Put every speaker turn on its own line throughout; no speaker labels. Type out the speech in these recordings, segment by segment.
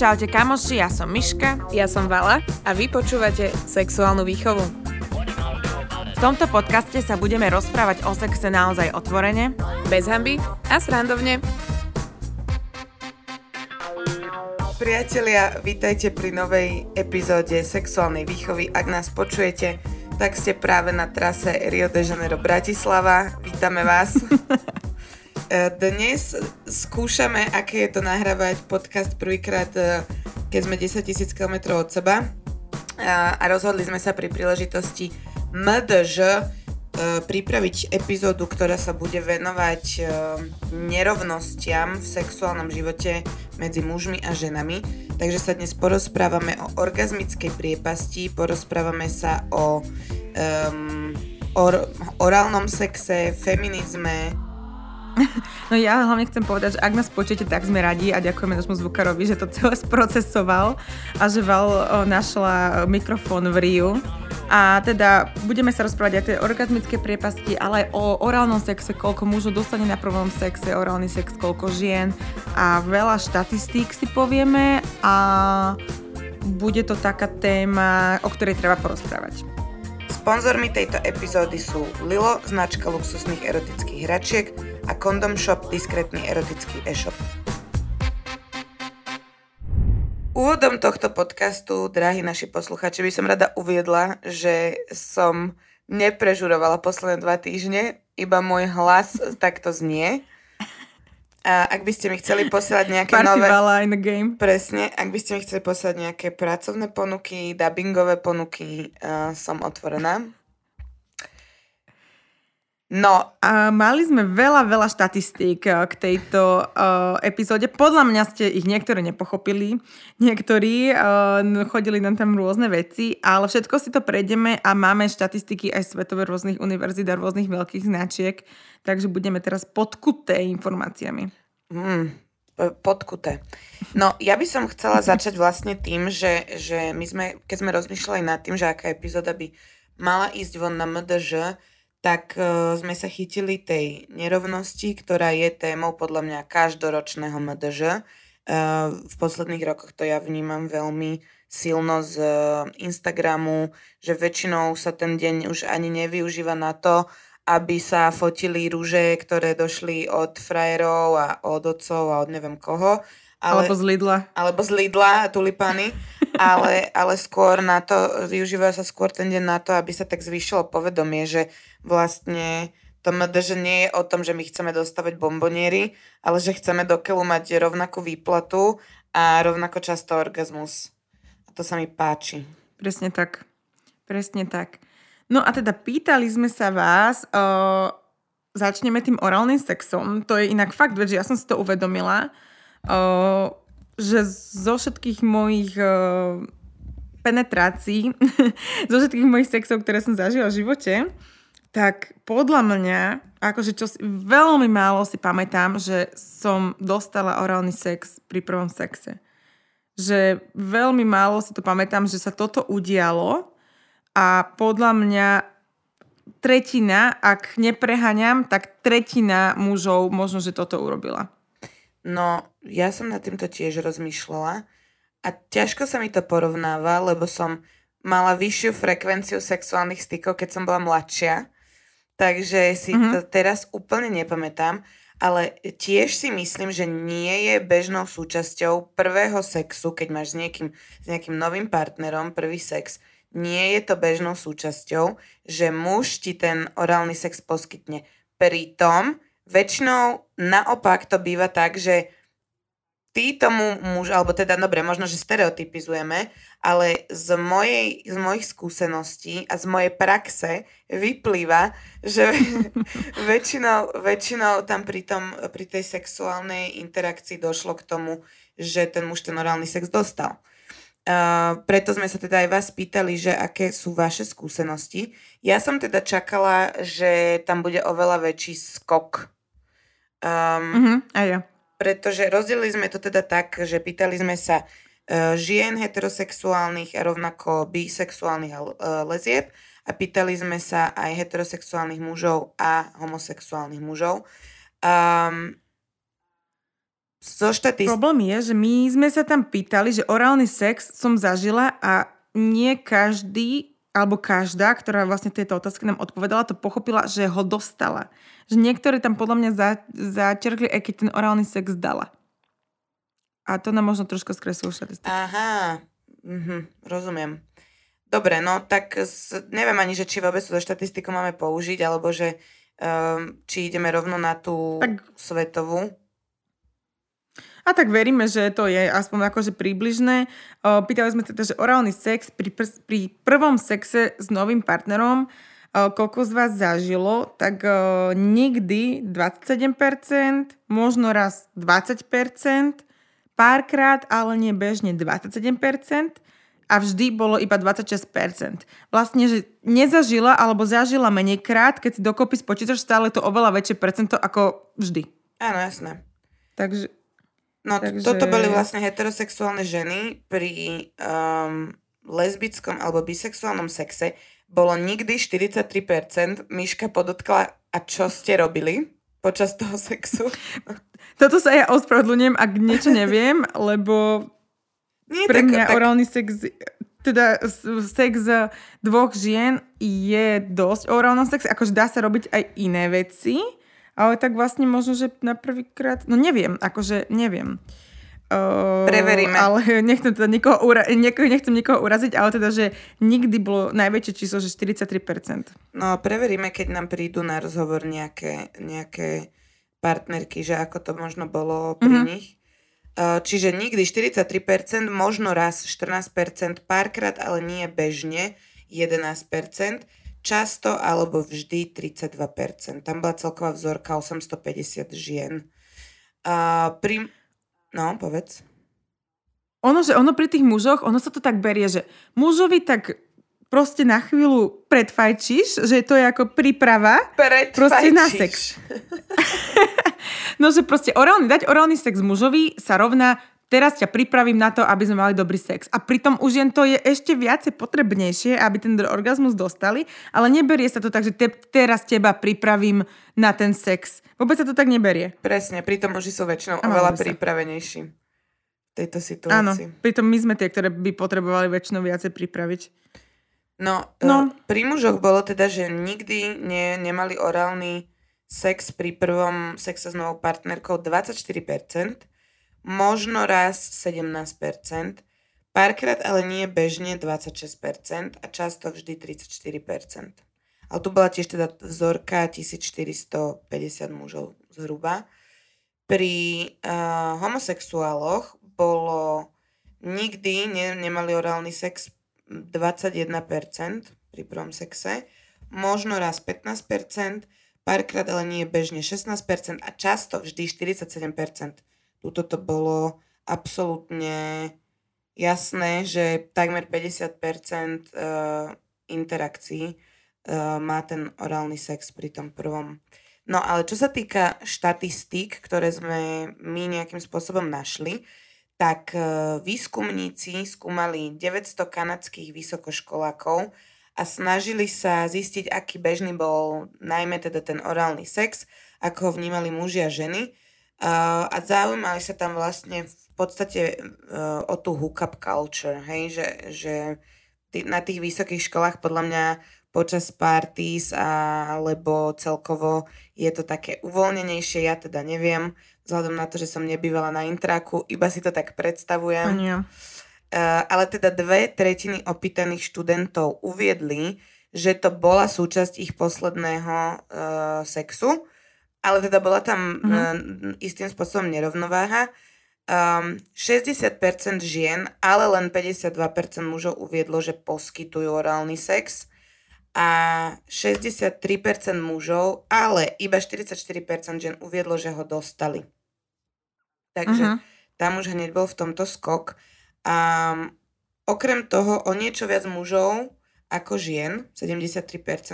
Čaute kamoši, ja som Miška.
Ja som Vala a vy počúvate Sexuálnu výchovu.
V tomto podcaste sa budeme rozprávať o sexe naozaj otvorene,
Bez hamby a srandovne.
Priatelia, vítajte pri novej epizóde sexuálnej výchovy. Ak nás počujete, tak ste práve na trase Rio de Janeiro Bratislava. Vítame vás. E, Dnes skúšame, aké je to nahrávať podcast prvýkrát, e, keď sme 10 000 km od seba. A a rozhodli sme sa pri príležitosti MDŽ e, pripraviť epizódu, ktorá sa bude venovať e, nerovnostiam v sexuálnom živote medzi mužmi a ženami. Takže sa dnes porozprávame o orgazmickej priepasti, porozprávame sa o um, or, orálnom sexe, feminizme,
No ja hlavne chcem povedať, že ak nás počujete, tak sme radi a ďakujeme našmu zvukarovi, že to celé sprocesoval a že Val našla mikrofón v Riu. A teda budeme sa rozprávať aj o tej orgazmickej priepasti, ale aj o orálnom sexe, koľko mužov dostane na prvom sexe, orálny sex, koľko žien a veľa štatistík si povieme a bude to taká téma, o ktorej treba porozprávať.
Sponzormi tejto epizódy sú Lilo, značka luxusných erotických hračiek a Condom Shop, diskrétny erotický e-shop. Úvodom tohto podcastu, drahí naši posluchači, by som rada uviedla, že som neprežurovala posledné dva týždne, iba môj hlas takto znie. A ak by ste mi chceli posielať nejaké
Party
nové...
In the game.
Presne, ak by ste mi chceli poslať nejaké pracovné ponuky, dubbingové ponuky, uh, som otvorená. No,
A mali sme veľa, veľa štatistík eh, k tejto uh, epizóde. Podľa mňa ste ich niektoré nepochopili. Niektorí uh, chodili nám tam rôzne veci, ale všetko si to prejdeme a máme štatistiky aj svetové rôznych univerzít a rôznych veľkých značiek, takže budeme teraz podkuté informáciami.
mm, podkuté. No, ja by som chcela začať vlastne tým, že, že my sme, keď sme rozmýšľali nad tým, že aká epizóda by mala ísť von na MDŽ, tak uh, sme sa chytili tej nerovnosti, ktorá je témou podľa mňa každoročného MDŽ. Uh, v posledných rokoch to ja vnímam veľmi silno z uh, Instagramu, že väčšinou sa ten deň už ani nevyužíva na to, aby sa fotili rúže, ktoré došli od frajerov a od otcov a od neviem koho.
Ale... Alebo z Lidla.
alebo z Lidla, tulipany, ale, ale skôr na to, využíva sa skôr ten deň na to, aby sa tak zvýšilo povedomie, že vlastne to MDŽ nie je o tom, že my chceme dostavať bomboniery, ale že chceme do keľu mať rovnakú výplatu a rovnako často orgazmus. A to sa mi páči.
Presne tak. Presne tak. No a teda pýtali sme sa vás, o, začneme tým orálnym sexom. To je inak fakt, že ja som si to uvedomila, o, že zo všetkých mojich o, penetrácií, zo všetkých mojich sexov, ktoré som zažila v živote, tak podľa mňa, akože čo si, veľmi málo si pamätám, že som dostala orálny sex pri prvom sexe. Že veľmi málo si to pamätám, že sa toto udialo a podľa mňa tretina, ak nepreháňam, tak tretina mužov možno, že toto urobila.
No, ja som nad týmto tiež rozmýšľala a ťažko sa mi to porovnáva, lebo som mala vyššiu frekvenciu sexuálnych stykov, keď som bola mladšia. Takže si
Mhm.
mm-hmm. to teraz úplne nepamätám, ale tiež si myslím, že nie je bežnou súčasťou prvého sexu, keď máš s niekým, s nejakým novým partnerom prvý sex, nie je to bežnou súčasťou, že muž ti ten orálny sex poskytne. Pritom väčšinou naopak to býva tak, že ty tomu muž, alebo teda, dobre, možno, že stereotypizujeme, ale z, mojej, z mojich skúseností a z mojej praxe vyplýva, že väčšinou, väčšinou tam pri, tom, pri tej sexuálnej interakcii došlo k tomu, že ten muž ten orálny sex dostal. Uh, preto sme sa teda aj vás pýtali, že aké sú vaše skúsenosti. Ja som teda čakala, že tam bude oveľa väčší skok. Um,
Mhm, a ja.
pretože rozdelili sme to teda tak, že pýtali sme sa uh, žien heterosexuálnych a rovnako bisexuálnych a uh, lezieb a pýtali sme sa aj heterosexuálnych mužov a homosexuálnych mužov. Um, zo štatist...
Problém je, že my sme sa tam pýtali, že orálny sex som zažila a nie každý alebo každá, ktorá vlastne tieto otázky nám odpovedala, to pochopila, že ho dostala. Že niektorí tam podľa mňa za, aj keď ten orálny sex dala. A to nám možno trošku skreslilo štatistiku.
Aha, mhm, rozumiem. Dobre, no tak s, neviem ani, že či vôbec to štatistiku máme použiť, alebo že um, či ideme rovno na tú tak, svetovú.
A tak veríme, že to je aspoň akože príbližné. Pýtali sme teda, že orálny sex pri, pr- pri prvom sexe s novým partnerom, koľko z vás zažilo, tak nikdy 27%, možno raz 20%, párkrát, ale nie bežne 27%, a vždy bolo iba 26%. Vlastne, že nezažila alebo zažila menej krát, keď si dokopy spočítaš, stále to oveľa väčšie percento ako vždy.
Áno, jasné.
Takže...
No, takže... toto boli vlastne heterosexuálne ženy pri um, lesbickom alebo bisexuálnom sexe. Bolo nikdy 43%. Myška podotkla, a čo ste robili počas toho sexu?
Toto sa ja ospravedlňujem, ak niečo neviem, lebo nie, Pre tak, mňa tak... orálny sex, teda sex dvoch žien je dosť orálny sex, akože dá sa robiť aj iné veci, ale tak vlastne možno, že na prvýkrát, no neviem, akože neviem.
Uh, Preveríme.
Ale nechcem teda nikoho, ura- niekoho, nechcem nikoho uraziť, ale teda, že nikdy bolo najväčšie číslo, že 43%.
No preveríme, keď nám prídu na rozhovor nejaké, nejaké partnerky, že ako to možno bolo pri mm-hmm. nich. Eh, čiže nikdy 43%, možno raz 14%, párkrát, ale nie bežne 11%, často alebo vždy 32%. Tam bola celková vzorka 850 žien. A pri... No, povedz.
Ono, že ono pri tých mužoch, ono sa to tak berie, že mužovi tak proste na chvíľu predfajčíš, že to je ako príprava proste na sex. No, že proste orálny, dať orálny sex mužovi sa rovná teraz ťa pripravím na to, aby sme mali dobrý sex. A pritom už jen to je ešte viacej potrebnejšie, aby ten orgazmus dostali, ale neberie sa to tak, že te, teraz teba pripravím na ten sex. Vôbec sa to tak neberie.
Presne, pritom muži sú väčšinou oveľa pripravenejší v tejto situácii. Áno,
pritom my sme tie, ktoré by potrebovali väčšinou viacej pripraviť.
No, no. E, pri mužoch bolo teda, že nikdy ne, nemali orálny sex pri prvom sexe s novou partnerkou 24%, možno raz 17%, párkrát ale nie bežne 26% a často vždy 34%. Ale tu bola tiež teda vzorka 1450 mužov zhruba. Pri uh, homosexuáloch bolo nikdy ne, nemali orálny sex 21% pri prvom sexe, možno raz 15%, párkrát, ale nie bežne 16% a často vždy 47%. Tuto to bolo absolútne jasné, že takmer 50% uh, interakcií uh, má ten orálny sex pri tom prvom. No ale čo sa týka štatistík, ktoré sme my nejakým spôsobom našli, tak uh, výskumníci skúmali 900 kanadských vysokoškolákov a snažili sa zistiť, aký bežný bol najmä teda ten orálny sex, ako ho vnímali muži a ženy. A, zaujímali sa tam vlastne v podstate uh, o tú hookup culture, hej, že, že na tých vysokých školách podľa mňa počas parties alebo celkovo je to také uvoľnenejšie, ja teda neviem, vzhľadom na to, že som nebývala na intraku, iba si to tak predstavujem.
Ania.
Eh, ale teda dve tretiny opýtaných študentov uviedli, že to bola súčasť ich posledného uh, sexu, ale teda bola tam uh-huh. uh, istým spôsobom nerovnováha. Um, 60% žien, ale len 52% mužov uviedlo, že poskytujú orálny sex a 63% mužov, ale iba 44% žien uviedlo, že ho dostali. Takže uh-huh. tam už hneď bol v tomto skok. A okrem toho o niečo viac mužov ako žien, 73%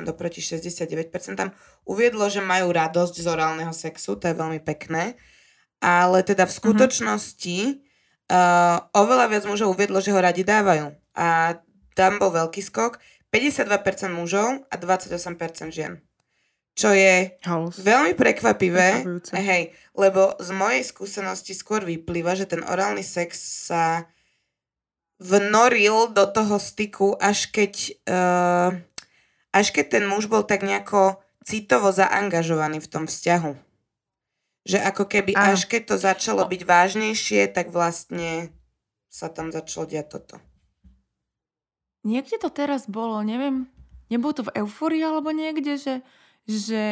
oproti 69%, tam uviedlo, že majú radosť z orálneho sexu, to je veľmi pekné, ale teda v mhm. skutočnosti mm-hmm. uh, oveľa viac mužov uviedlo, že ho radi dávajú. A tam bol veľký skok, 52% mužov a 28% žien. Čo je
Halus.
veľmi prekvapivé, hej, lebo z mojej skúsenosti skôr vyplýva, že ten orálny sex sa vnoril do toho styku, až keď, uh, až keď ten muž bol tak nejako citovo zaangažovaný v tom vzťahu. Že ako keby
Áno.
až keď to začalo byť vážnejšie, tak vlastne sa tam začalo diať toto.
Niekde to teraz bolo, neviem, nebolo to v Euforii alebo niekde, že, že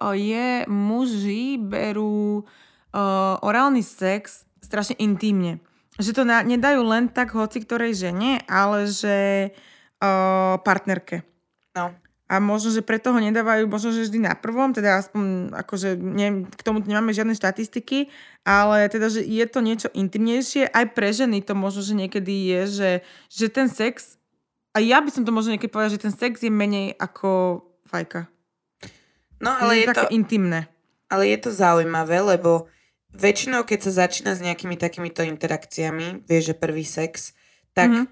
o, je, muži berú o, orálny sex strašne intimne. Že to na, nedajú len tak hoci ktorej žene, ale že o, partnerke.
No.
A možno, že preto ho nedávajú, možno, že vždy na prvom, teda aspoň, akože ne, k tomu nemáme žiadne štatistiky, ale teda, že je to niečo intimnejšie, aj pre ženy to možno, že niekedy je, že, že ten sex, a ja by som to možno niekedy povedala, že ten sex je menej ako fajka.
No
Ale
ale je, to,
intimné.
ale je to zaujímavé, lebo väčšinou, keď sa začína s nejakými takýmito interakciami, vieš, že prvý sex, tak
Mhm.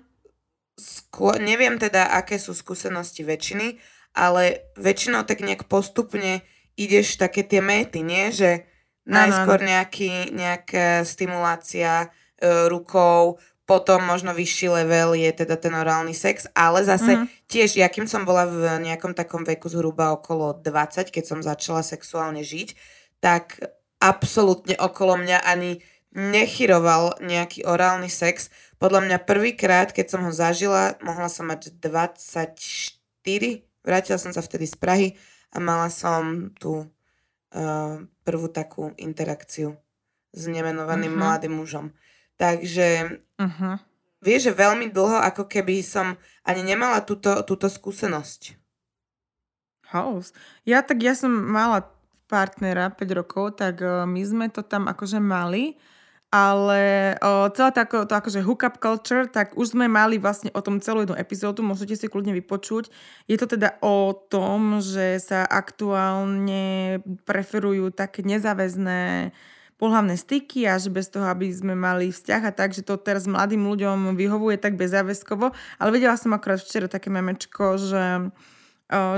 skôr, neviem teda, aké sú skúsenosti väčšiny, ale väčšinou tak nejak postupne ideš také tie méty, nie? Že najskôr nejaký, nejaká stimulácia e, rukou, potom možno vyšší level je teda ten orálny sex, ale zase
Mhm.
tiež, ja kým som bola v nejakom takom veku zhruba okolo 20, keď som začala sexuálne žiť, tak absolútne okolo mňa ani nechyroval nejaký orálny sex. Podľa mňa prvýkrát, keď som ho zažila, mohla som mať 24, vrátila som sa vtedy z Prahy a mala som tú uh, prvú takú interakciu s nemenovaným
Mhm.
mladým mužom. Takže
Uh-huh.
vieš, že veľmi dlho ako keby som ani nemala túto, túto skúsenosť.
House. Ja tak, ja som mala partnera 5 rokov, tak uh, my sme to tam akože mali, ale uh, celá tá, to akože hookup culture, tak už sme mali vlastne o tom celú jednu epizódu, môžete si kľudne vypočuť. Je to teda o tom, že sa aktuálne preferujú také nezáväzné pohlavné styky a že bez toho, aby sme mali vzťah a tak, že to teraz mladým ľuďom vyhovuje tak bezzáväzkovo. Ale vedela som akorát včera také memečko, že o,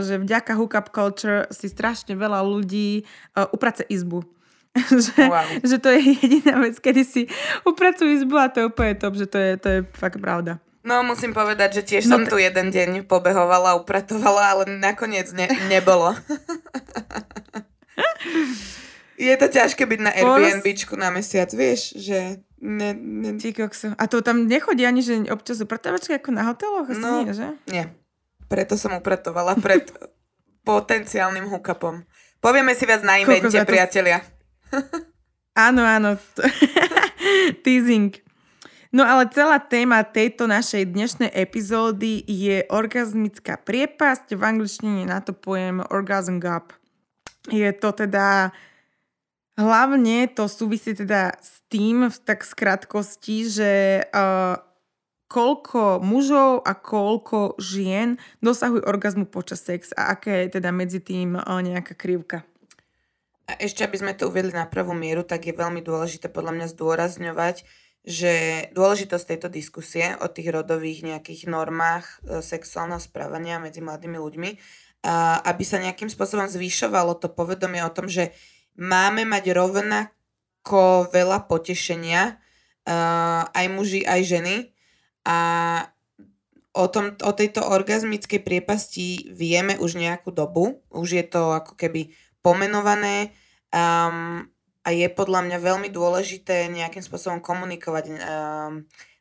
že vďaka hookup culture si strašne veľa ľudí uprace izbu. že,
Wow.
že to je jediná vec, kedy si upracujú izbu a to je úplne top, že to je, to je fakt pravda.
No musím povedať, že tiež
No
som tu jeden deň pobehovala, upratovala, ale nakoniec ne, nebolo. Je to ťažké byť na Airbnbčku na mesiac, vieš, že ne, ne.
A to tam nechodí ani, že občas upratovačky ako na hoteloch? Asi
No.
nie, že?
nie. Preto som upratovala pred potenciálnym hookupom. Povieme si viac na invente,
to-
priatelia.
Áno, áno. Teasing. No ale celá téma tejto našej dnešnej epizódy je orgazmická priepasť. V angličtine na to pojem orgasm gap. Je to teda... Hlavne to súvisí teda s tým, v tak skratkosti, že uh, koľko mužov a koľko žien dosahujú orgazmu počas sex a aké je teda medzi tým uh, nejaká krivka.
A ešte, aby sme to uvedli na pravú mieru, tak je veľmi dôležité podľa mňa zdôrazňovať, že dôležitosť tejto diskusie o tých rodových nejakých normách e, sexuálneho správania medzi mladými ľuďmi, aby sa nejakým spôsobom zvyšovalo to povedomie o tom, že máme mať rovnako veľa potešenia, uh, aj muži, aj ženy. A o, tom, o tejto orgazmickej priepasti vieme už nejakú dobu. Už je to ako keby pomenované um, a je podľa mňa veľmi dôležité nejakým spôsobom komunikovať um,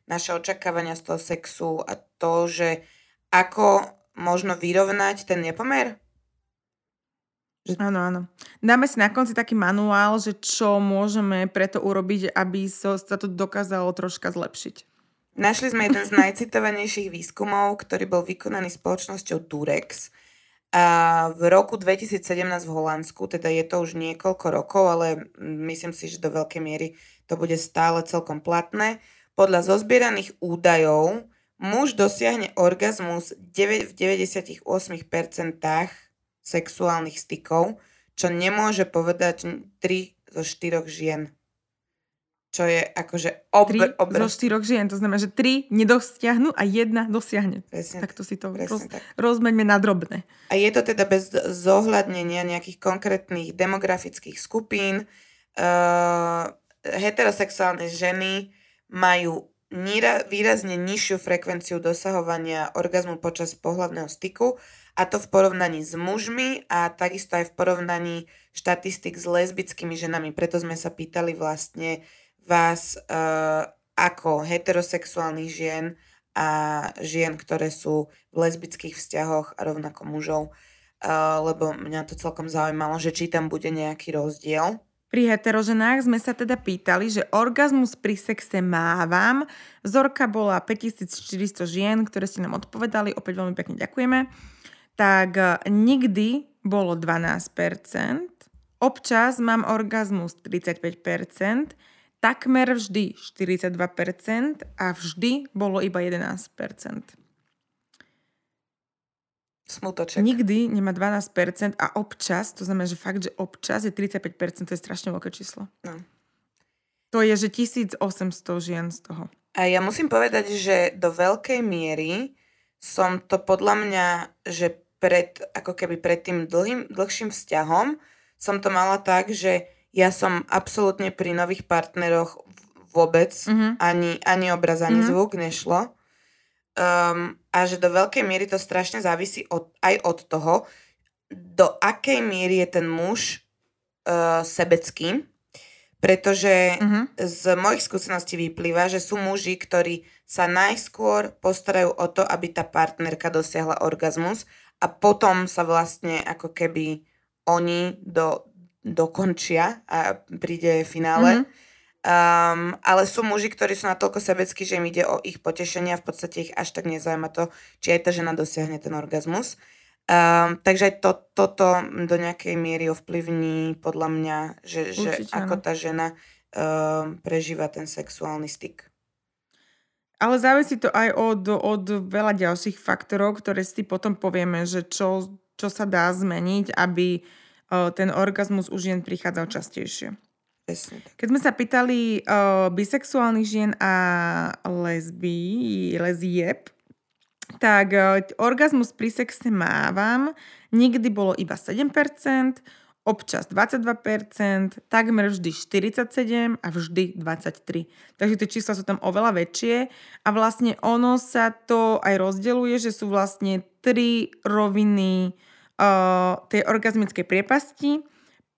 naše očakávania z toho sexu a to, že ako možno vyrovnať ten nepomer.
Áno, áno. Dáme si na konci taký manuál, že čo môžeme preto urobiť, aby sa to dokázalo troška zlepšiť.
Našli sme jeden z najcitovanejších výskumov, ktorý bol vykonaný spoločnosťou Durex. A v roku 2017 v Holandsku, teda je to už niekoľko rokov, ale myslím si, že do veľkej miery to bude stále celkom platné. Podľa zozbieraných údajov muž dosiahne orgazmus v 98% sexuálnych stykov, čo nemôže povedať 3 zo 4 žien. Čo je akože obr,
3 zo 4 žien, to znamená, že 3 nedosiahnu a jedna dosiahne.
Presne,
tak to si to roz,
tak.
rozmeňme na drobné.
A je to teda bez zohľadnenia nejakých konkrétnych demografických skupín. Uh, heterosexuálne ženy majú níra, výrazne nižšiu frekvenciu dosahovania orgazmu počas pohľavného styku a to v porovnaní s mužmi a takisto aj v porovnaní štatistik s lesbickými ženami. Preto sme sa pýtali vlastne vás uh, ako heterosexuálnych žien a žien, ktoré sú v lesbických vzťahoch a rovnako mužov, uh, lebo mňa to celkom zaujímalo, že či tam bude nejaký rozdiel.
Pri heteroženách sme sa teda pýtali, že orgazmus pri sexe mávam. Vzorka bola 5400 žien, ktoré ste nám odpovedali. Opäť veľmi pekne ďakujeme. Tak e, nikdy bolo 12%, občas mám orgazmus 35%, takmer vždy 42% a vždy bolo iba 11%.
Smutoček.
Nikdy nemá 12% a občas, to znamená, že fakt, že občas je 35%, to je strašne veľké číslo.
No.
To je, že 1800 žien z toho.
A ja musím povedať, že do veľkej miery som to podľa mňa, že pred, ako keby pred tým dlhým, dlhším vzťahom som to mala tak, že ja som absolútne pri nových partneroch vôbec
Mhm.
ani, ani obraz, ani
Mhm.
zvuk nešlo. Um, a že do veľkej miery to strašne závisí od, aj od toho, do akej miery je ten muž uh, sebecký. Pretože
Mhm.
z mojich skúseností vyplýva, že sú muži, ktorí sa najskôr postarajú o to, aby tá partnerka dosiahla orgazmus a potom sa vlastne ako keby oni do, dokončia a príde finále.
Mhm.
Um, ale sú muži, ktorí sú natoľko sebeckí, že im ide o ich potešenie a v podstate ich až tak nezaujíma to, či aj tá žena dosiahne ten orgazmus. Um, takže aj to, toto do nejakej miery ovplyvní podľa mňa, že, že
Určite
ako tá žena um, prežíva ten sexuálny styk.
Ale závisí to aj od, od veľa ďalších faktorov, ktoré si potom povieme, že čo, čo sa dá zmeniť, aby uh, ten orgazmus u žien prichádzal častejšie. Keď sme sa pýtali uh, bisexuálnych žien a lesbí, lesbieb, tak uh, orgazmus pri sexe mávam, nikdy bolo iba 7%, občas 22%, takmer vždy 47% a vždy 23%. Takže tie čísla sú tam oveľa väčšie a vlastne ono sa to aj rozdeluje, že sú vlastne tri roviny tej orgazmickej priepasti.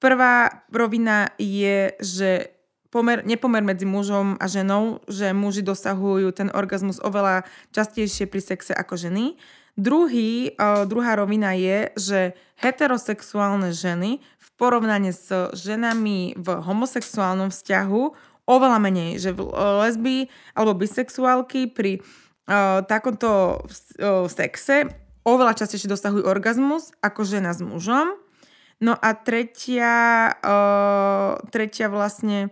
Prvá rovina je, že pomer, nepomer medzi mužom a ženou, že muži dosahujú ten orgazmus oveľa častejšie pri sexe ako ženy. Druhý, uh, druhá rovina je, že heterosexuálne ženy v porovnaní s ženami v homosexuálnom vzťahu oveľa menej, že lesby alebo bisexuálky pri takomto sexe oveľa častejšie dosahujú orgazmus ako žena s mužom. No a tretia, uh, tretia vlastne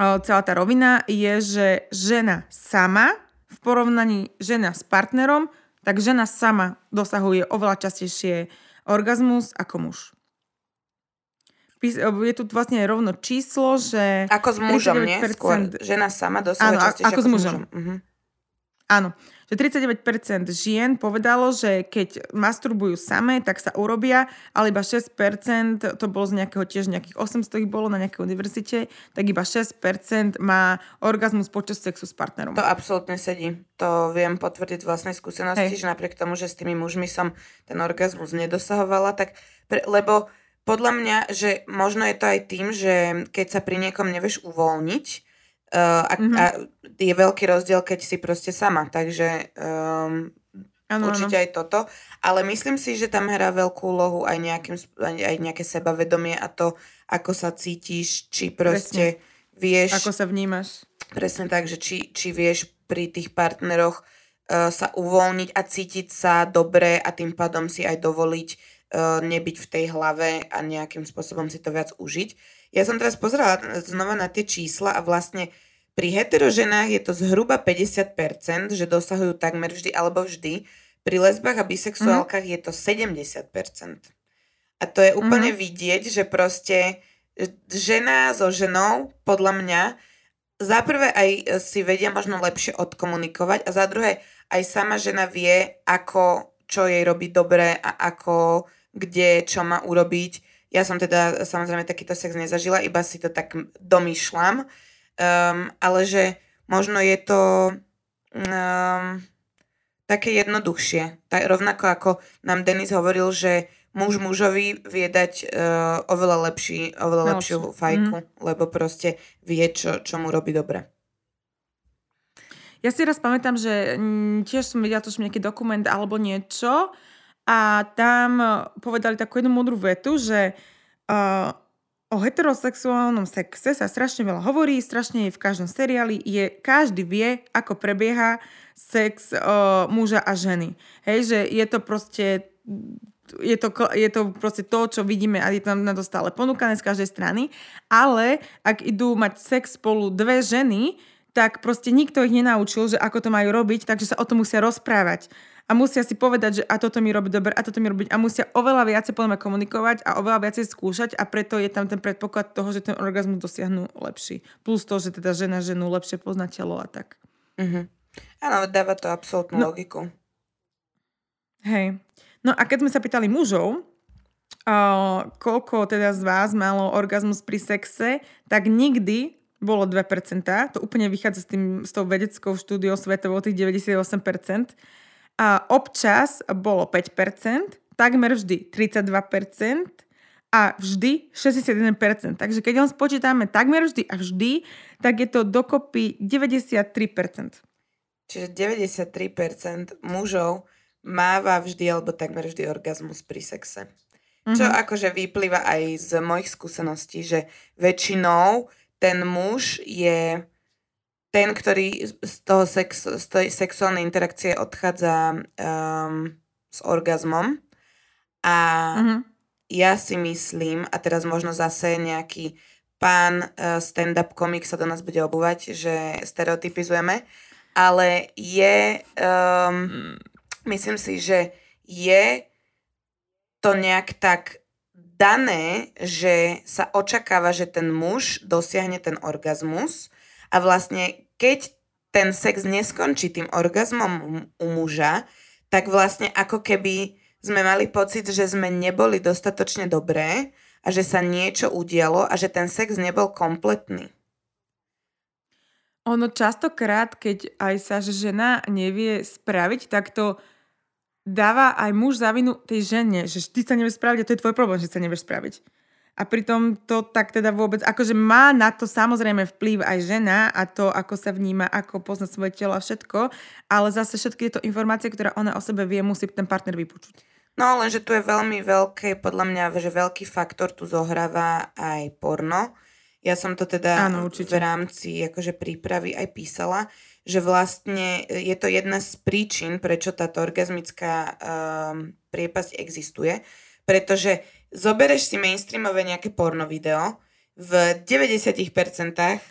uh, celá tá rovina je, že žena sama v porovnaní žena s partnerom, tak žena sama dosahuje oveľa častejšie orgazmus ako muž. Pís- Je tu vlastne rovno číslo, že...
Ako s mužom, nie?
39%
Skôr žena sama dosahuje
Áno,
častejšie
ako s mužom.
Mhm.
Áno, že 39% žien povedalo, že keď masturbujú samé, tak sa urobia, ale iba 6%, to bolo z nejakého tiež nejakých 800 ich bolo na nejakej univerzite, tak iba 6% má orgazmus počas sexu s partnerom.
To absolútne sedí. To viem potvrdiť vlastnej skúsenosti,
Hej.
že napriek tomu, že s tými mužmi som ten orgazmus nedosahovala, tak pre, lebo podľa mňa, že možno je to aj tým, že keď sa pri niekom nevieš uvoľniť, uh, a,
Mhm.
a je veľký rozdiel, keď si proste sama. Takže um,
Áno,
určite aj toto. Ale myslím si, že tam hrá veľkú úlohu aj, nejakým, aj, nejaké sebavedomie a to, ako sa cítiš, či proste vieš...
Ako sa vnímaš?
Presne tak, že či, či vieš pri tých partneroch uh, sa uvoľniť a cítiť sa dobre a tým pádom si aj dovoliť uh, nebyť v tej hlave a nejakým spôsobom si to viac užiť. Ja som teraz pozerala znova na tie čísla a vlastne pri heteroženách je to zhruba 50%, že dosahujú takmer vždy alebo vždy. Pri lesbách a bisexuálkach mm-hmm. je to 70%. A to je úplne mm-hmm. vidieť, že proste žena so ženou, podľa mňa, za prvé aj si vedia možno lepšie odkomunikovať a za druhé aj sama žena vie, ako, čo jej robí dobre a ako, kde, čo má urobiť. Ja som teda samozrejme takýto sex nezažila, iba si to tak domýšľam. Um, ale že možno je to um, také jednoduchšie. Tak, rovnako ako nám Denis hovoril, že muž mužovi vie dať uh, oveľa, lepší, oveľa lepšiu fajku, mm. lebo proste vie, čo, čo mu robí dobre.
Ja si raz pamätám, že mm, tiež som videla tuším nejaký dokument alebo niečo a tam povedali takú jednu múdru vetu, že uh, o heterosexuálnom sexe sa strašne veľa hovorí, strašne je v každom seriáli, je, každý vie, ako prebieha sex uh, muža a ženy. Hej, že je to proste je to, je to proste to, čo vidíme a je tam na to stále ponúkané z každej strany, ale ak idú mať sex spolu dve ženy, tak proste nikto ich nenaučil, že ako to majú robiť, takže sa o tom musia rozprávať. A musia si povedať, že a toto mi robí dobre, a toto mi robiť. A musia oveľa viacej podľa komunikovať a oveľa viacej skúšať a preto je tam ten predpoklad toho, že ten orgazmus dosiahnu lepší. Plus to, že teda žena ženu lepšie pozná telo a tak.
Áno, dáva to absolútnu no, logiku.
Hej. No a keď sme sa pýtali mužov, uh, koľko teda z vás malo orgazmus pri sexe, tak nikdy bolo 2%. To úplne vychádza s, tým, s tou vedeckou štúdiou svetovou tých 98%. A občas bolo 5%, takmer vždy 32% a vždy 61%. Takže keď on spočítame takmer vždy a vždy, tak je to dokopy 93%.
Čiže 93% mužov máva vždy alebo takmer vždy orgazmus pri sexe. Mm-hmm. Čo akože vyplýva aj z mojich skúseností, že väčšinou ten muž je ten, ktorý z toho sex, z tej sexuálnej interakcie odchádza um, s orgazmom. A mm-hmm. ja si myslím, a teraz možno zase nejaký pán uh, stand-up komik sa do nás bude obúvať, že stereotypizujeme, ale je, um, myslím si, že je to nejak tak dané, že sa očakáva, že ten muž dosiahne ten orgazmus a vlastne keď ten sex neskončí tým orgazmom u muža, tak vlastne ako keby sme mali pocit, že sme neboli dostatočne dobré a že sa niečo udialo a že ten sex nebol kompletný.
Ono častokrát, keď aj sa žena nevie spraviť, tak to dáva aj muž za vinu tej žene, že ty sa nevieš spraviť a to je tvoj problém, že sa nevieš spraviť. A pritom to tak teda vôbec, akože má na to samozrejme vplyv aj žena a to, ako sa vníma, ako pozná svoje telo a všetko, ale zase všetky tieto informácie, ktoré ona o sebe vie, musí ten partner vypočuť.
No lenže tu je veľmi veľké, podľa mňa, že veľký faktor tu zohráva aj porno. Ja som to teda Áno, v rámci akože prípravy aj písala, že vlastne je to jedna z príčin, prečo táto orgazmická um, priepasť existuje, pretože zobereš si mainstreamové nejaké porno video, v 90%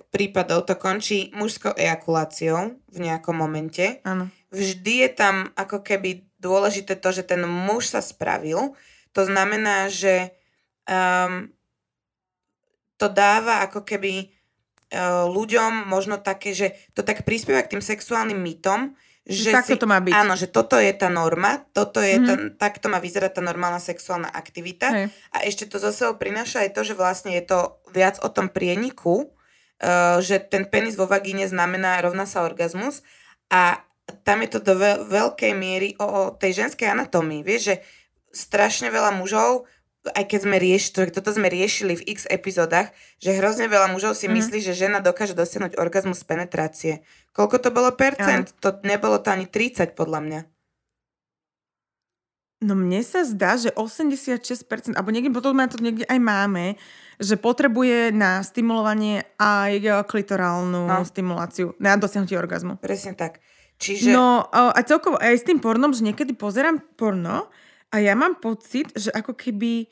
prípadov to končí mužskou ejakuláciou v nejakom momente.
Ano.
Vždy je tam ako keby dôležité to, že ten muž sa spravil. To znamená, že um, to dáva ako keby Eh, ľuďom možno také, že to tak prispieva k tým sexuálnym mýtom, že
takto si, to má byť.
Áno, že toto je tá norma, toto je mm-hmm. tá, takto má vyzerať tá normálna sexuálna aktivita. Hej. A ešte to zo sebou prináša aj to, že vlastne je to viac o tom prieniku, uh, že ten penis vo vagíne znamená rovná sa orgazmus a tam je to do veľ- veľkej miery o, o tej ženskej anatómii. Vieš, že strašne veľa mužov aj keď sme riešili, toto sme riešili v x epizódach, že hrozne veľa mužov si mm. myslí, že žena dokáže dosiahnuť orgazmus z penetrácie. Koľko to bolo percent? Ja. To nebolo to ani 30 podľa mňa.
No mne sa zdá, že 86%, alebo niekde, potom to niekde aj máme, že potrebuje na stimulovanie aj klitorálnu no. stimuláciu, na dosiahnutie orgazmu.
Presne tak. Čiže...
No a celkovo aj s tým pornom, že niekedy pozerám porno a ja mám pocit, že ako keby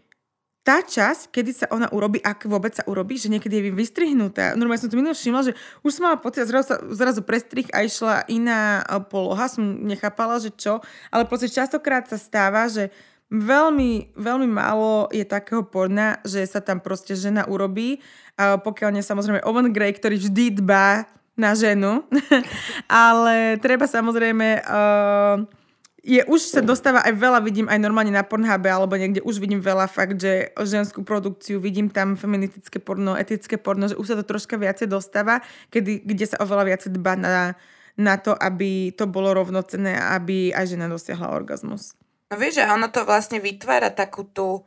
tá časť, kedy sa ona urobí, ak vôbec sa urobí, že niekedy je vystrihnutá. Normálne som to minulé všimla, že už som mala pocit, zrazu, zrazu prestrih a išla iná e, poloha, som nechápala, že čo, ale proste častokrát sa stáva, že veľmi, veľmi málo je takého porna, že sa tam proste žena urobí, pokiaľ nie samozrejme Owen Gray, ktorý vždy dbá na ženu, ale treba samozrejme uh, je, už sa dostáva aj veľa, vidím aj normálne na Pornhube alebo niekde už vidím veľa fakt, že ženskú produkciu, vidím tam feministické porno, etické porno, že už sa to troška viacej dostáva, kedy, kde sa oveľa viacej dba na, na to, aby to bolo rovnocené a aby aj žena dosiahla orgazmus.
No vieš, že ono to vlastne vytvára takú tú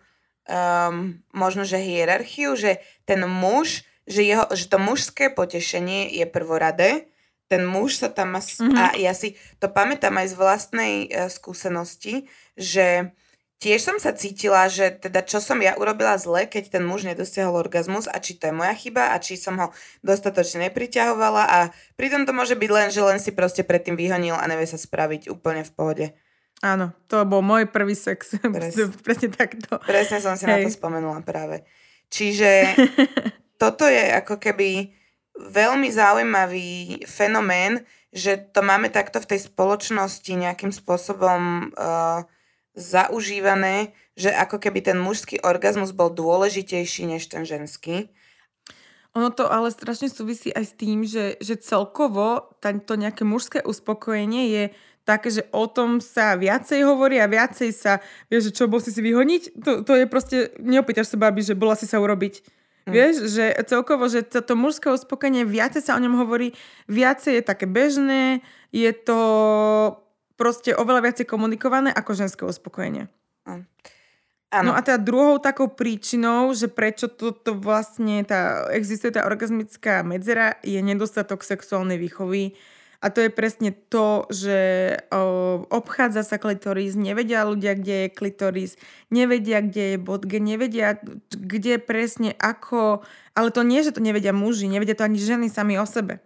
um, možno, že hierarchiu, že ten muž, že, jeho, že to mužské potešenie je prvoradé, ten muž sa tam. Mm-hmm. A ja si to pamätám aj z vlastnej uh, skúsenosti, že tiež som sa cítila, že teda čo som ja urobila zle, keď ten muž nedosiahol orgazmus a či to je moja chyba a či som ho dostatočne nepriťahovala a pritom to môže byť len, že len si proste predtým vyhonil a nevie sa spraviť úplne v pohode.
Áno, to bol môj prvý sex. Pres, presne takto.
Presne som si Hej. na to spomenula práve. Čiže toto je ako keby veľmi zaujímavý fenomén, že to máme takto v tej spoločnosti nejakým spôsobom uh, zaužívané, že ako keby ten mužský orgazmus bol dôležitejší než ten ženský.
Ono to ale strašne súvisí aj s tým, že, že celkovo to nejaké mužské uspokojenie je také, že o tom sa viacej hovorí a viacej sa, vieš, že čo bol si si vyhoniť, to, to je proste, neopýtaš sa babi, že bola si sa urobiť. Mm. Vieš, že celkovo, že toto mužské uspokojenie, viacej sa o ňom hovorí, viacej je také bežné, je to proste oveľa viacej komunikované ako ženské uspokojenie. Mm. No a teda druhou takou príčinou, že prečo toto vlastne tá, existuje tá orgazmická medzera, je nedostatok sexuálnej výchovy a to je presne to, že obchádza sa klitoris, nevedia ľudia, kde je klitoris, nevedia, kde je bodge, nevedia, kde presne ako... Ale to nie, že to nevedia muži, nevedia to ani ženy sami o sebe.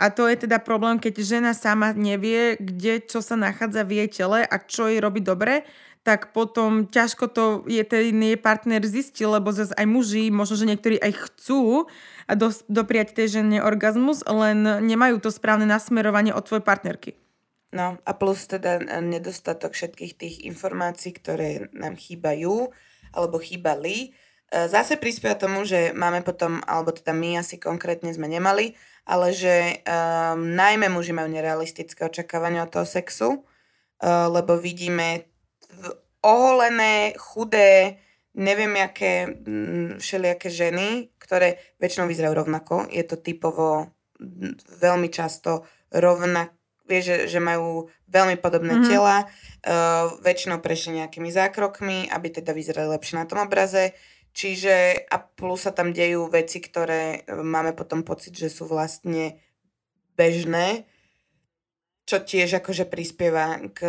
A to je teda problém, keď žena sama nevie, kde čo sa nachádza v jej tele a čo jej robí dobre, tak potom ťažko to je ten jej partner zistil, lebo zase aj muži, možno, že niektorí aj chcú do, dopriať tej žene orgazmus, len nemajú to správne nasmerovanie od tvojej partnerky.
No a plus teda nedostatok všetkých tých informácií, ktoré nám chýbajú alebo chýbali. E, zase prispieva tomu, že máme potom, alebo teda my asi konkrétne sme nemali, ale že um, najmä muži majú nerealistické očakávania od toho sexu, uh, lebo vidíme oholené, chudé, neviem aké mm, všelijaké ženy, ktoré väčšinou vyzerajú rovnako. Je to typovo veľmi často rovnak, vieš, že, že majú veľmi podobné mm-hmm. tela, uh, väčšinou prešli nejakými zákrokmi, aby teda vyzerali lepšie na tom obraze. Čiže a plus sa tam dejú veci, ktoré e, máme potom pocit, že sú vlastne bežné čo tiež akože prispieva k,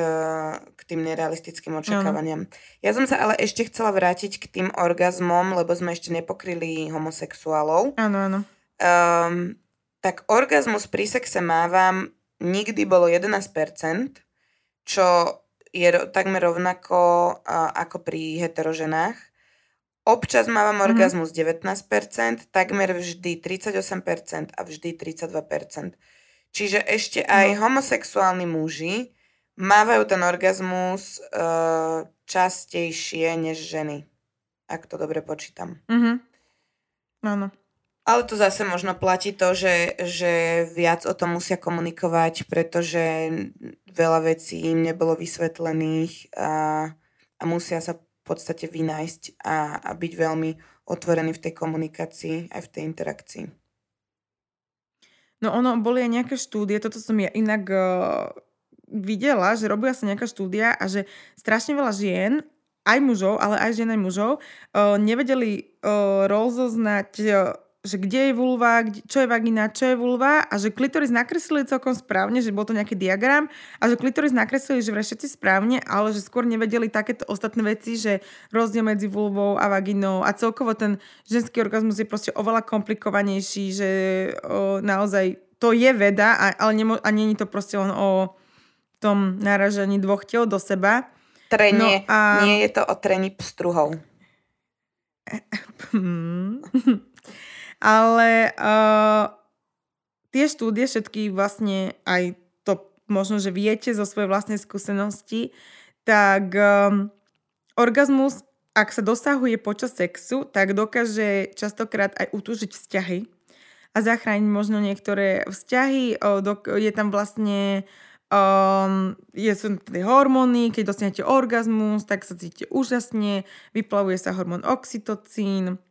k tým nerealistickým očakávaniam. No. Ja som sa ale ešte chcela vrátiť k tým orgazmom, lebo sme ešte nepokryli homosexuálov.
Áno, áno.
Um, tak orgazmus pri sexe mávam nikdy bolo 11%, čo je takmer rovnako uh, ako pri heteroženách. Občas mávam mm-hmm. orgazmus 19%, takmer vždy 38% a vždy 32%. Čiže ešte aj no. homosexuálni muži mávajú ten orgazmus uh, častejšie než ženy. Ak to dobre počítam.
Mhm. Áno.
Ale to zase možno platí to, že, že viac o tom musia komunikovať, pretože veľa vecí im nebolo vysvetlených a, a musia sa podstate vynájsť a, a byť veľmi otvorení v tej komunikácii aj v tej interakcii.
No ono, boli aj nejaké štúdie, toto som ja inak uh, videla, že robila sa nejaká štúdia a že strašne veľa žien, aj mužov, ale aj žien aj mužov, uh, nevedeli uh, rozoznať uh, že kde je vulva, čo je vagina, čo je vulva a že klitoris nakreslili celkom správne, že bol to nejaký diagram a že klitoris nakreslili, že všetci správne, ale že skôr nevedeli takéto ostatné veci, že rozdiel medzi vulvou a vaginou a celkovo ten ženský orgazmus je proste oveľa komplikovanejší, že o, naozaj to je veda, a, ale nemo, a není to proste len o tom naražaní dvoch tel do seba.
Trenie. No a... Nie je to o trení pstruhov.
Ale uh, tie štúdie všetky vlastne aj to možno, že viete zo svojej vlastnej skúsenosti, tak um, orgazmus, ak sa dosahuje počas sexu, tak dokáže častokrát aj utúžiť vzťahy a zachrániť možno niektoré vzťahy. Je tam vlastne Um, je, sú tie hormóny, keď dosiahnete orgazmus, tak sa cítite úžasne, vyplavuje sa hormón oxytocín,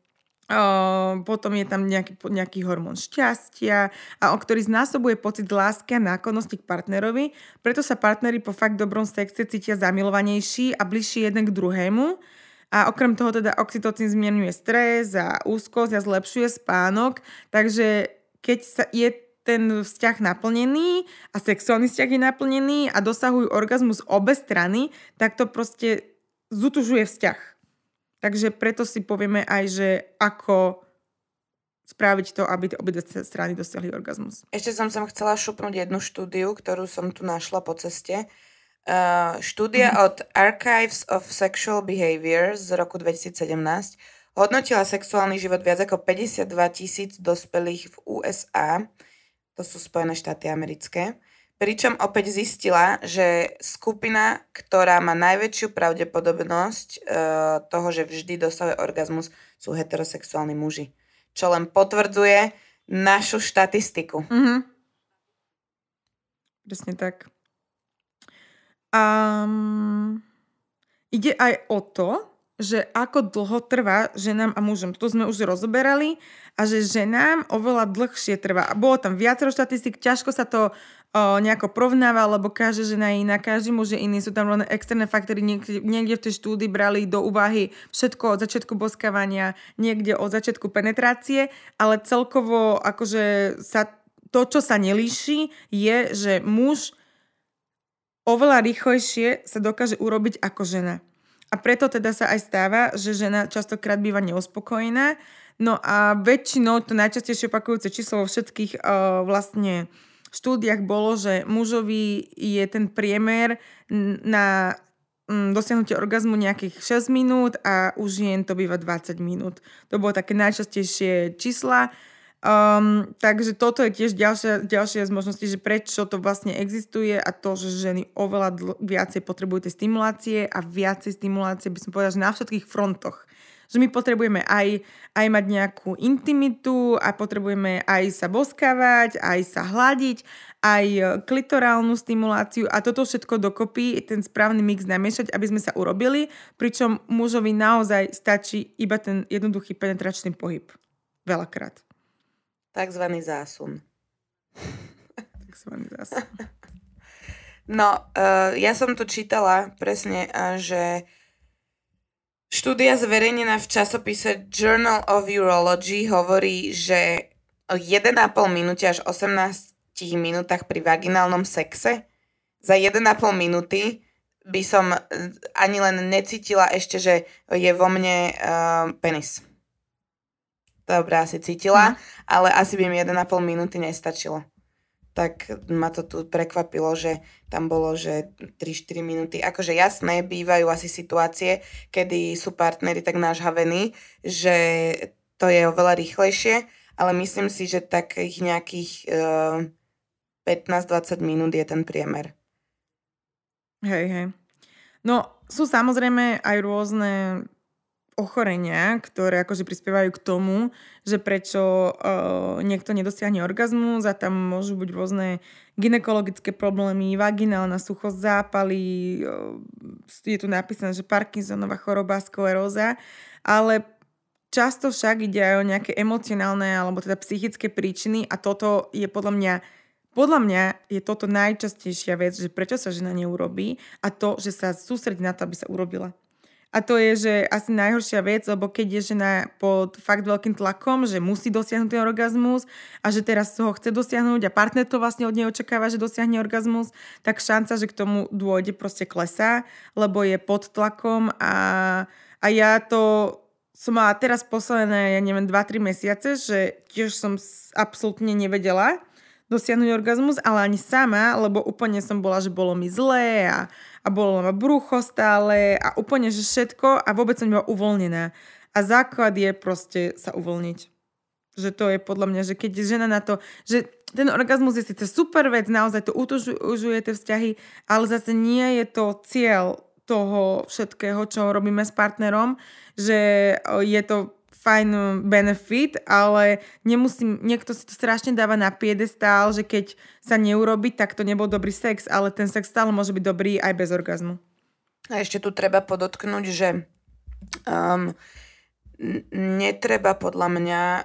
potom je tam nejaký, nejaký hormón šťastia, a o ktorý znásobuje pocit lásky a nákonnosti k partnerovi. Preto sa partnery po fakt dobrom sexe cítia zamilovanejší a bližší jeden k druhému. A okrem toho teda oxytocín zmierňuje stres a úzkosť a zlepšuje spánok. Takže keď sa je ten vzťah naplnený a sexuálny vzťah je naplnený a dosahujú orgazmus obe strany, tak to proste zutužuje vzťah. Takže preto si povieme aj, že ako spraviť to, aby obe strany dosiahli orgazmus.
Ešte som sem chcela šupnúť jednu štúdiu, ktorú som tu našla po ceste. Uh, štúdia mm-hmm. od Archives of Sexual Behavior z roku 2017 hodnotila sexuálny život viac ako 52 tisíc dospelých v USA, to sú Spojené štáty americké, Pričom opäť zistila, že skupina, ktorá má najväčšiu pravdepodobnosť e, toho, že vždy dosahuje orgazmus, sú heterosexuálni muži. Čo len potvrdzuje našu štatistiku.
Mm-hmm. Presne tak. Um, ide aj o to, že ako dlho trvá ženám a mužom. To sme už rozoberali a že ženám oveľa dlhšie trvá. Bolo tam viacero štatistik, ťažko sa to o, nejako porovnáva, lebo každá žena je iná, každý muž je iný, sú tam len externé faktory, niekde, niekde v tej štúdii brali do úvahy všetko od začiatku boskávania, niekde od začiatku penetrácie, ale celkovo akože sa, to, čo sa nelíši, je, že muž oveľa rýchlejšie sa dokáže urobiť ako žena. A preto teda sa aj stáva, že žena častokrát býva neuspokojená, No a väčšinou to najčastejšie opakujúce číslo vo všetkých uh, vlastne štúdiách bolo, že mužovi je ten priemer na um, dosiahnutie orgazmu nejakých 6 minút a u žien to býva 20 minút. To bolo také najčastejšie čísla. Um, takže toto je tiež ďalšia, ďalšia z možností, že prečo to vlastne existuje a to, že ženy oveľa dl- viacej potrebujú tie stimulácie a viacej stimulácie, by som povedala, že na všetkých frontoch že my potrebujeme aj, aj mať nejakú intimitu a potrebujeme aj sa boskávať, aj sa hľadiť, aj klitorálnu stimuláciu a toto všetko dokopy, ten správny mix namiešať, aby sme sa urobili, pričom mužovi naozaj stačí iba ten jednoduchý penetračný pohyb. Veľakrát.
Takzvaný zásun.
Takzvaný zásun.
No, uh, ja som tu čítala presne, uh, že Štúdia zverejnená v časopise Journal of Urology hovorí, že o 1,5 minúte až 18 minútach pri vaginálnom sexe za 1,5 minúty by som e, ani len necítila ešte, že je vo mne uh, penis. Dobre, asi cítila, mm. ale asi by mi 1,5 minúty nestačilo tak ma to tu prekvapilo, že tam bolo, že 3-4 minúty. Akože jasné, bývajú asi situácie, kedy sú partnery tak nážhavení, že to je oveľa rýchlejšie, ale myslím si, že takých nejakých uh, eh, 15-20 minút je ten priemer.
Hej, hej. No, sú samozrejme aj rôzne ochorenia, ktoré akože prispievajú k tomu, že prečo uh, niekto nedosiahne orgazmus a tam môžu byť rôzne ginekologické problémy, vaginálna suchosť, zápaly, uh, je tu napísané, že Parkinsonová choroba, skleróza, ale často však ide aj o nejaké emocionálne alebo teda psychické príčiny a toto je podľa mňa podľa mňa je toto najčastejšia vec, že prečo sa žena neurobí a to, že sa sústredí na to, aby sa urobila. A to je, že asi najhoršia vec, lebo keď je žena pod fakt veľkým tlakom, že musí dosiahnuť ten orgazmus a že teraz ho chce dosiahnuť a partner to vlastne od nej očakáva, že dosiahne orgazmus, tak šanca, že k tomu dôjde proste klesá, lebo je pod tlakom a, a ja to som mala teraz posledné, ja neviem, 2-3 mesiace, že tiež som absolútne nevedela dosiahnuť orgazmus, ale ani sama, lebo úplne som bola, že bolo mi zlé a a bolo ma brucho stále a úplne, že všetko a vôbec som nebola uvoľnená. A základ je proste sa uvoľniť. Že to je podľa mňa, že keď žena na to, že ten orgazmus je síce super vec, naozaj to utužuje tie vzťahy, ale zase nie je to cieľ toho všetkého, čo robíme s partnerom, že je to fajn benefit, ale nemusím, niekto si to strašne dáva na piedestál, že keď sa neurobi, tak to nebol dobrý sex, ale ten sex stále môže byť dobrý aj bez orgazmu.
A ešte tu treba podotknúť, že um, netreba podľa mňa uh,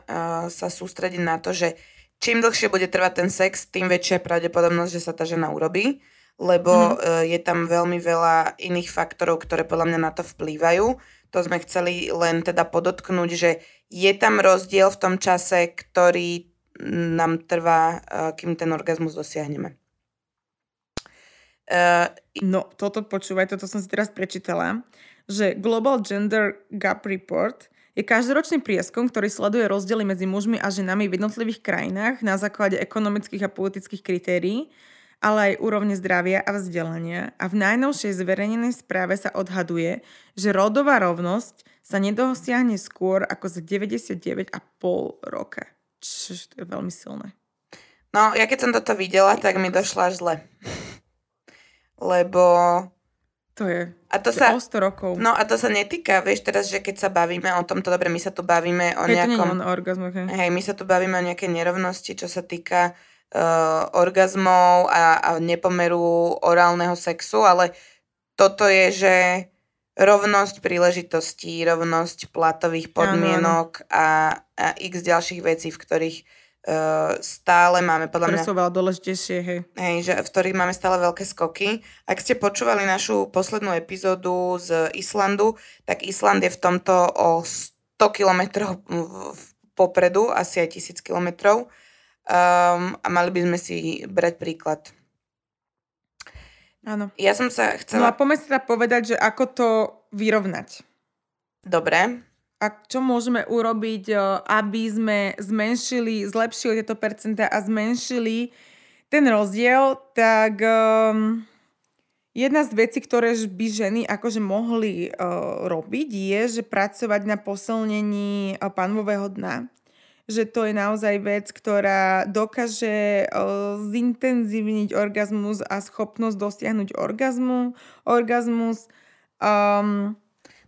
sa sústrediť na to, že čím dlhšie bude trvať ten sex, tým väčšia pravdepodobnosť, že sa tá žena urobí, lebo mm. uh, je tam veľmi veľa iných faktorov, ktoré podľa mňa na to vplývajú. To sme chceli len teda podotknúť, že je tam rozdiel v tom čase, ktorý nám trvá, uh, kým ten orgazmus dosiahneme.
Uh, no, toto počúvaj, toto som si teraz prečítala, že Global Gender Gap Report je každoročný prieskum, ktorý sleduje rozdiely medzi mužmi a ženami v jednotlivých krajinách na základe ekonomických a politických kritérií, ale aj úrovne zdravia a vzdelania. A v najnovšej zverejnenej správe sa odhaduje, že rodová rovnosť sa nedosiahne skôr ako za 99,5 roka. Čo to je veľmi silné.
No, ja keď som toto videla, tak mi došlo až zle. Lebo
to je, a to, to sa, 100 rokov.
No a to sa netýka, vieš teraz, že keď sa bavíme o tomto, dobre, my sa tu bavíme o
Hej,
nejakom...
To orgazmu, hej.
hej, my sa tu bavíme o nejakej nerovnosti, čo sa týka orgazmov a, a nepomeru orálneho sexu, ale toto je, že rovnosť príležitostí, rovnosť platových podmienok a, a x ďalších vecí, v ktorých uh, stále máme podľa mňa...
sú veľa dôležitejšie, hej.
Hej, že, v ktorých máme stále veľké skoky. Ak ste počúvali našu poslednú epizódu z Islandu, tak Island je v tomto o 100 kilometrov popredu, asi aj 1000 kilometrov. Um, a mali by sme si brať príklad.
Áno.
Ja som sa chcela...
No a poďme sa teda povedať, že ako to vyrovnať.
Dobre
a čo môžeme urobiť, eh, aby sme zmenšili, zlepšili tieto percentá a zmenšili ten rozdiel, tak um, jedna z vecí, ktoré by ženy akože mohli uh, robiť, je, že pracovať na posilnení uh, panvového dna. Že to je naozaj vec, ktorá dokáže uh, zintenzívniť orgazmus a schopnosť dosiahnuť orgazmu, orgazmus. Um,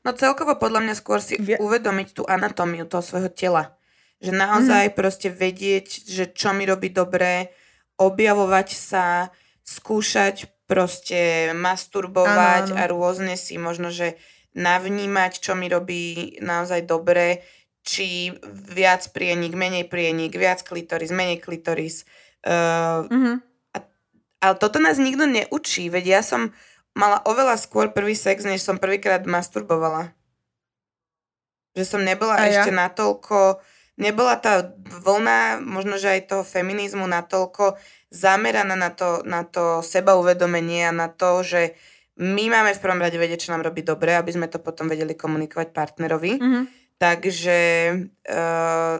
No celkovo podľa mňa skôr si Vie... uvedomiť tú anatómiu toho svojho tela. Že naozaj mm. proste vedieť, že čo mi robí dobre, objavovať sa, skúšať proste masturbovať ano, ano. a rôzne si možno, že navnímať, čo mi robí naozaj dobre, či viac prienik, menej prienik, viac klitoris, menej klitoris. Uh, mm-hmm. a, ale toto nás nikto neučí, veď ja som mala oveľa skôr prvý sex, než som prvýkrát masturbovala. Že som nebola A ešte ja? natoľko, nebola tá vlna, možno, že aj toho feminizmu natoľko zameraná na to, na to sebauvedomenie a na to, že my máme v prvom rade vedieť, čo nám robí dobre, aby sme to potom vedeli komunikovať partnerovi. Mm-hmm. Takže uh,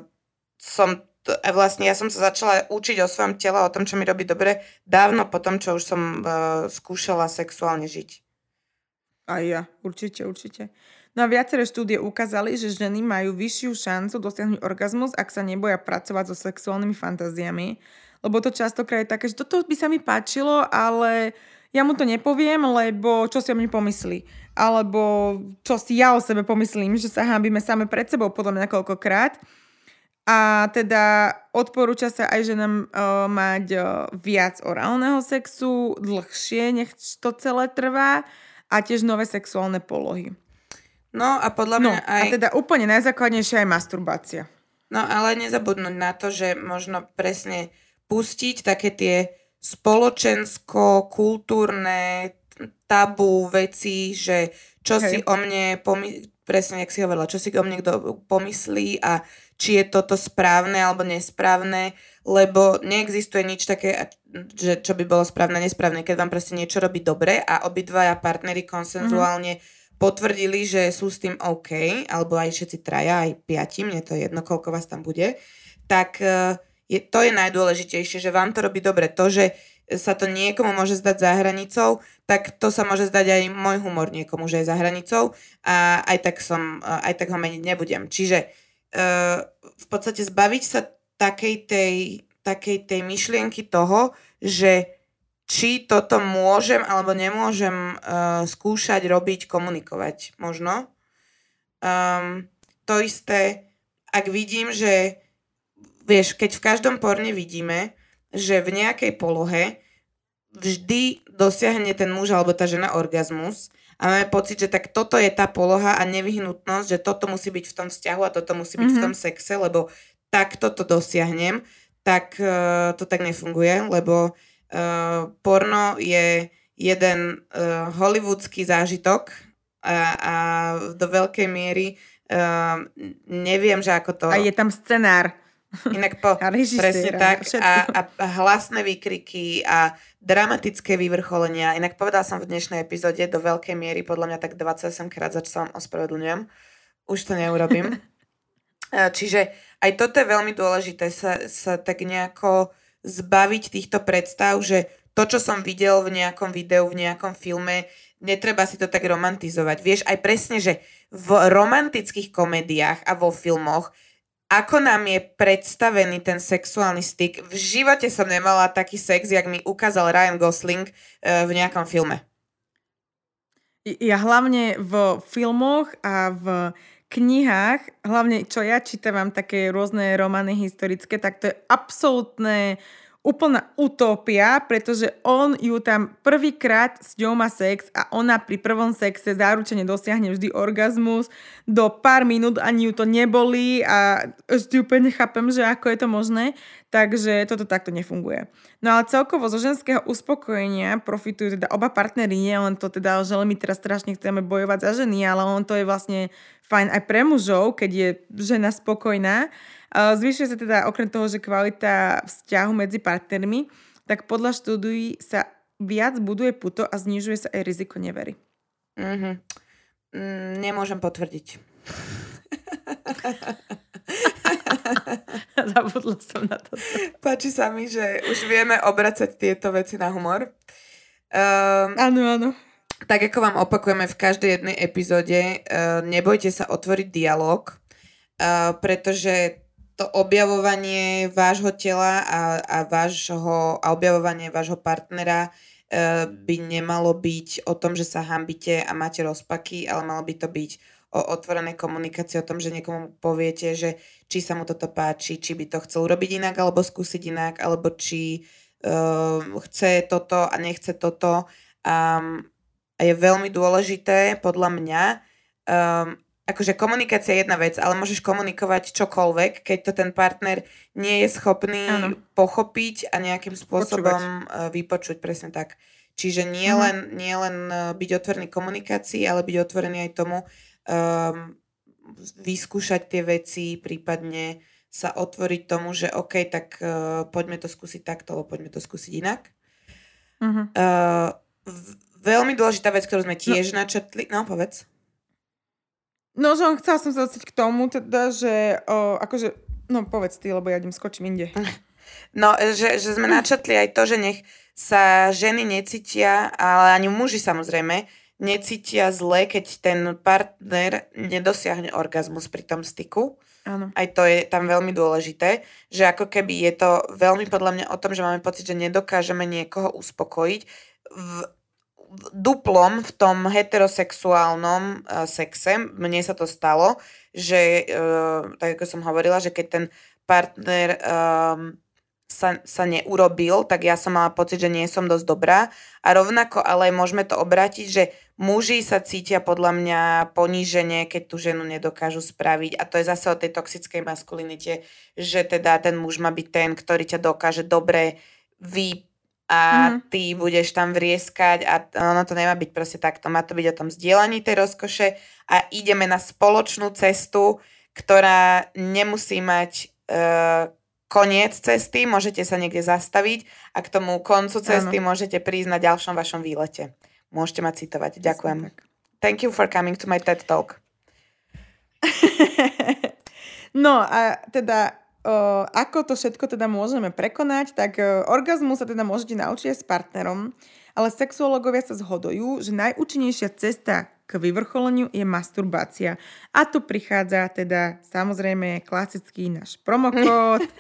som a vlastne ja som sa začala učiť o svojom tele, o tom, čo mi robí dobre, dávno po tom, čo už som uh, skúšala sexuálne žiť.
Aj ja, určite, určite. No a viaceré štúdie ukázali, že ženy majú vyššiu šancu dosiahnuť orgazmus, ak sa neboja pracovať so sexuálnymi fantáziami. Lebo to častokrát je také, že toto by sa mi páčilo, ale ja mu to nepoviem, lebo čo si o mne pomyslí. Alebo čo si ja o sebe pomyslím, že sa hábime same pred sebou podľa mňa niekoľkokrát. A teda odporúča sa aj ženám uh, mať uh, viac orálneho sexu, dlhšie, nech to celé trvá a tiež nové sexuálne polohy.
No a podľa mňa
no,
aj...
A teda úplne najzákladnejšia je masturbácia.
No ale nezabudnúť na to, že možno presne pustiť také tie spoločensko-kultúrne tabu veci, že čo Hej. si o mne pomy- presne, jak si hovorila, čo si o mne kto pomyslí a či je toto správne alebo nesprávne, lebo neexistuje nič také, že čo by bolo správne, nesprávne, keď vám proste niečo robí dobre a obidvaja partnery konsenzuálne mm-hmm. potvrdili, že sú s tým OK, alebo aj všetci traja, aj piati, mne to je jedno, koľko vás tam bude, tak e, je, to je najdôležitejšie, že vám to robí dobre. To, že sa to niekomu môže zdať za hranicou, tak to sa môže zdať aj môj humor niekomu, že je za hranicou a aj tak, som, aj tak ho meniť nebudem. Čiže uh, v podstate zbaviť sa takej tej, takej tej myšlienky toho, že či toto môžem alebo nemôžem uh, skúšať, robiť, komunikovať. Možno. Um, to isté, ak vidím, že vieš, keď v každom porne vidíme, že v nejakej polohe vždy dosiahne ten muž alebo tá žena orgazmus a máme pocit, že tak toto je tá poloha a nevyhnutnosť, že toto musí byť v tom vzťahu a toto musí byť mm-hmm. v tom mhm. sexe, lebo tak toto dosiahnem, tak uh, to tak nefunguje, lebo Uh, porno je jeden uh, hollywoodský zážitok a, a do veľkej miery uh, neviem, že ako to...
A je tam scenár.
Inak po, a presne tak. A, a, a hlasné výkriky a dramatické vyvrcholenia. Inak povedal som v dnešnej epizóde do veľkej miery, podľa mňa tak 28 krát, za čo sa vám ospravedlňujem. Už to neurobím. Čiže aj toto je veľmi dôležité sa, sa tak nejako zbaviť týchto predstav, že to, čo som videl v nejakom videu, v nejakom filme, netreba si to tak romantizovať. Vieš aj presne, že v romantických komédiách a vo filmoch ako nám je predstavený ten sexuálny styk. V živote som nemala taký sex, jak mi ukázal Ryan Gosling uh, v nejakom filme.
Ja hlavne v filmoch a v knihách, hlavne čo ja čítam také rôzne romány historické, tak to je absolútne úplná utopia, pretože on ju tam prvýkrát s ňou má sex a ona pri prvom sexe záručene dosiahne vždy orgazmus. Do pár minút ani ju to nebolí a vždy úplne nechápem, že ako je to možné. Takže toto takto nefunguje. No ale celkovo zo ženského uspokojenia profitujú teda oba partnery, nie len to teda, že my teraz strašne chceme bojovať za ženy, ale on to je vlastne fajn aj pre mužov, keď je žena spokojná. Zvyšuje sa teda okrem toho, že kvalita vzťahu medzi partnermi, tak podľa štúdií sa viac buduje puto a znižuje sa aj riziko nevery.
Mm-hmm. Mm, nemôžem potvrdiť.
Zabudla som na to.
Páči sa mi, že už vieme obracať tieto veci na humor.
Um, áno, áno.
Tak ako vám opakujeme v každej jednej epizóde, uh, nebojte sa otvoriť dialog, uh, pretože to objavovanie vášho tela a, a, vášho, a objavovanie vášho partnera e, by nemalo byť o tom, že sa hambíte a máte rozpaky, ale malo by to byť o otvorenej komunikácii, o tom, že niekomu poviete, že či sa mu toto páči, či by to chcel urobiť inak, alebo skúsiť inak, alebo či uh, chce toto a nechce toto. Um, a je veľmi dôležité, podľa mňa, um, akože komunikácia je jedna vec, ale môžeš komunikovať čokoľvek, keď to ten partner nie je schopný ano. pochopiť a nejakým spôsobom Počúvať. vypočuť, presne tak. Čiže nie mhm. len, nie len e, byť otvorený komunikácii, ale byť otvorený aj tomu um, vyskúšať tie veci, prípadne sa otvoriť tomu, že OK, tak uh, poďme to skúsiť takto, alebo poďme to skúsiť inak. Uh-huh. Uh, veľmi dôležitá vec, ktorú sme no. tiež no. načetli, no povedz.
No, že on chcela som sa dostať k tomu, teda, že o, akože, no povedz ty, lebo ja idem skočím inde.
No, že, že sme načetli aj to, že nech sa ženy necítia, ale ani muži samozrejme, necítia zle, keď ten partner nedosiahne orgazmus pri tom styku.
Áno.
Aj to je tam veľmi dôležité, že ako keby je to veľmi podľa mňa o tom, že máme pocit, že nedokážeme niekoho uspokojiť. V, duplom v tom heterosexuálnom uh, sexe, mne sa to stalo, že, uh, tak ako som hovorila, že keď ten partner um, sa, sa neurobil, tak ja som mala pocit, že nie som dosť dobrá. A rovnako ale môžeme to obrátiť, že muži sa cítia podľa mňa poníženie, keď tú ženu nedokážu spraviť. A to je zase o tej toxickej maskulinite, že teda ten muž má byť ten, ktorý ťa dokáže dobre vy a mm. ty budeš tam vrieskať a ono to nemá byť proste takto. Má to byť o tom zdieľaní tej rozkoše a ideme na spoločnú cestu, ktorá nemusí mať uh, koniec cesty, môžete sa niekde zastaviť a k tomu koncu cesty ano. môžete prísť na ďalšom vašom výlete. Môžete ma citovať. Ďakujem. Thank you for coming to my TED Talk.
no a teda ako to všetko teda môžeme prekonať, tak orgazmu sa teda môžete naučiť aj s partnerom, ale sexuológovia sa zhodujú, že najúčinnejšia cesta k vyvrcholeniu je masturbácia. A tu prichádza teda samozrejme klasický náš promokód.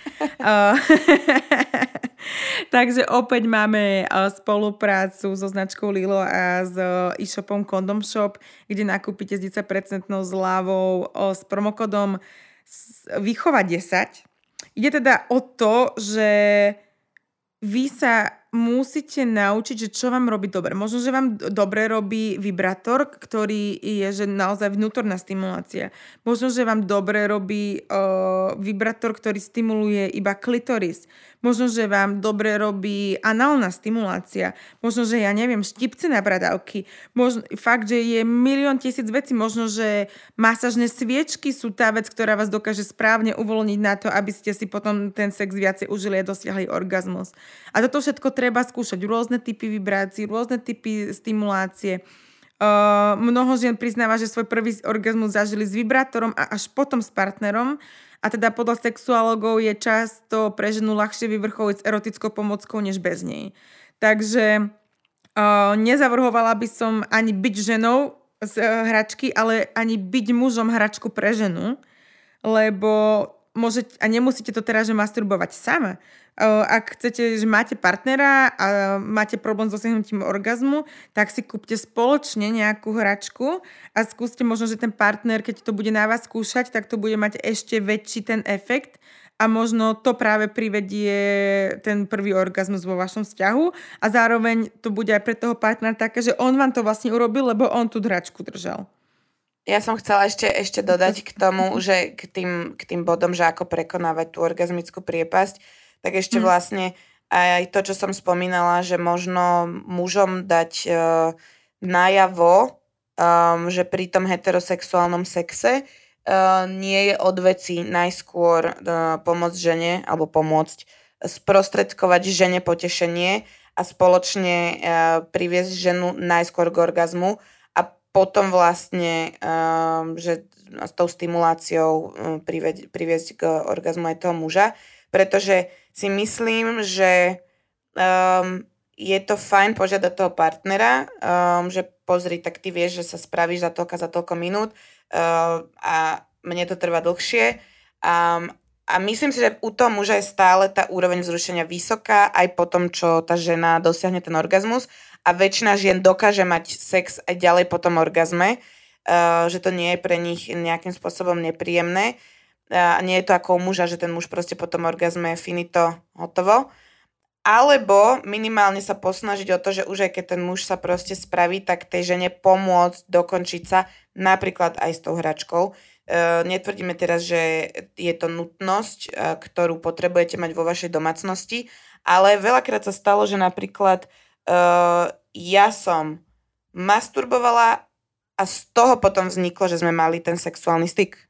Takže opäť máme spoluprácu so značkou Lilo a s e-shopom Condom Shop, kde nakúpite s 10% zľavou s promokodom Výchova 10. Ide teda o to, že vy sa musíte naučiť, že čo vám robí dobre. Možno, že vám dobre robí vibrátor, ktorý je že naozaj vnútorná stimulácia. Možno, že vám dobre robí uh, vibrátor, ktorý stimuluje iba klitoris. Možno, že vám dobre robí análna stimulácia. Možno, že ja neviem, štipce na bradavky. Možno, fakt, že je milión tisíc vecí. Možno, že masažné sviečky sú tá vec, ktorá vás dokáže správne uvoľniť na to, aby ste si potom ten sex viacej užili a dosiahli orgazmus. A toto všetko treba skúšať. Rôzne typy vibrácií, rôzne typy stimulácie. Uh, mnoho žien priznáva, že svoj prvý orgazmus zažili s vibrátorom a až potom s partnerom. A teda podľa sexuálogov je často pre ženu ľahšie vyvrcholiť s erotickou pomockou než bez nej. Takže uh, nezavrhovala by som ani byť ženou z uh, hračky, ale ani byť mužom hračku pre ženu, lebo môžete, a nemusíte to teraz, že masturbovať sama. Ak chcete, že máte partnera a máte problém s dosiahnutím orgazmu, tak si kúpte spoločne nejakú hračku a skúste možno, že ten partner, keď to bude na vás skúšať, tak to bude mať ešte väčší ten efekt a možno to práve privedie ten prvý orgazmus vo vašom vzťahu a zároveň to bude aj pre toho partnera také, že on vám to vlastne urobil, lebo on tú hračku držal.
Ja som chcela ešte, ešte dodať k tomu, že k tým, k tým bodom, že ako prekonávať tú orgazmickú priepasť, tak ešte mm. vlastne aj to, čo som spomínala, že možno mužom dať uh, najavo, um, že pri tom heterosexuálnom sexe uh, nie je od veci najskôr uh, pomôcť žene alebo pomôcť sprostredkovať žene potešenie a spoločne uh, priviesť ženu najskôr k orgazmu potom vlastne, uh, že s tou stimuláciou uh, priviesť, priviesť k orgazmu aj toho muža, pretože si myslím, že um, je to fajn požiadať toho partnera, um, že pozri, tak ty vieš, že sa spravíš za toľko, za toľko minút uh, a mne to trvá dlhšie. Um, a myslím si, že u toho muža je stále tá úroveň vzrušenia vysoká, aj po tom, čo tá žena dosiahne ten orgazmus. A väčšina žien dokáže mať sex aj ďalej po tom orgazme, uh, že to nie je pre nich nejakým spôsobom nepríjemné a nie je to ako u muža, že ten muž proste po tom orgazme je finito, hotovo. Alebo minimálne sa posnažiť o to, že už aj keď ten muž sa proste spraví, tak tej žene pomôcť dokončiť sa napríklad aj s tou hračkou. E, netvrdíme teraz, že je to nutnosť, ktorú potrebujete mať vo vašej domácnosti, ale veľakrát sa stalo, že napríklad ja som masturbovala a z toho potom vzniklo, že sme mali ten sexuálny styk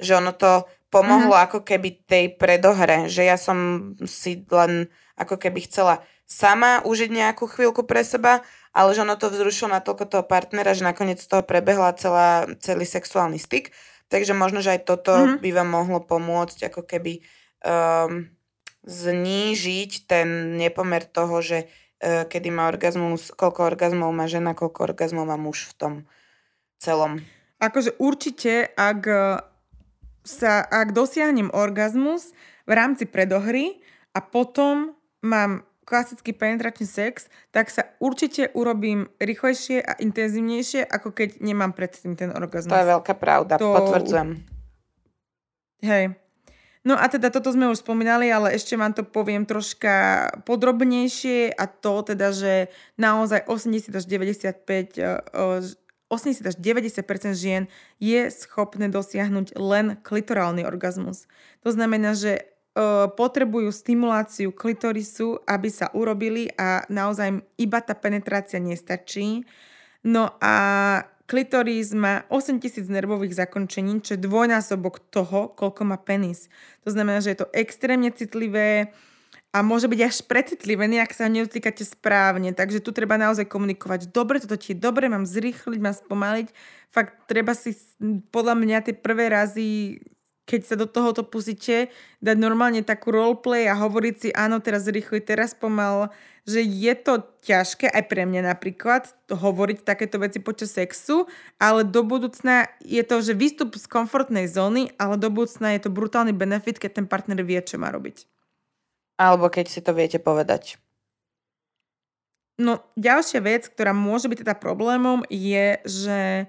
že ono to pomohlo mm-hmm. ako keby tej predohre, že ja som si len ako keby chcela sama užiť nejakú chvíľku pre seba, ale že ono to vzrušilo natoľko toho partnera, že nakoniec z toho prebehla celá, celý sexuálny styk. Takže možno, že aj toto mm-hmm. by vám mohlo pomôcť ako keby um, znížiť ten nepomer toho, že kedy má orgazmus, koľko orgazmov má žena, koľko orgazmov má muž v tom celom.
Akože určite, ak sa, ak dosiahnem orgazmus v rámci predohry a potom mám klasický penetračný sex, tak sa určite urobím rýchlejšie a intenzívnejšie, ako keď nemám predtým ten orgazmus.
To je veľká pravda, to... potvrdzujem.
Hej. No a teda toto sme už spomínali, ale ešte vám to poviem troška podrobnejšie a to teda, že naozaj 80 až 95 80 až 90% žien je schopné dosiahnuť len klitorálny orgazmus. To znamená, že e, potrebujú stimuláciu klitorisu, aby sa urobili a naozaj iba tá penetrácia nestačí. No a klitoris má 8000 nervových zakončení, čo je dvojnásobok toho, koľko má penis. To znamená, že je to extrémne citlivé, a môže byť až precitlivený, ak sa nedotýkate správne. Takže tu treba naozaj komunikovať. Dobre, toto ti je dobre, mám zrýchliť, mám spomaliť. Fakt treba si podľa mňa tie prvé razy keď sa do tohoto pusíte, dať normálne takú roleplay a hovoriť si, áno, teraz rýchlo, teraz pomal, že je to ťažké aj pre mňa napríklad hovoriť takéto veci počas sexu, ale do budúcna je to, že výstup z komfortnej zóny, ale do budúcna je to brutálny benefit, keď ten partner vie, čo má robiť.
Alebo keď si to viete povedať.
No, ďalšia vec, ktorá môže byť teda problémom, je, že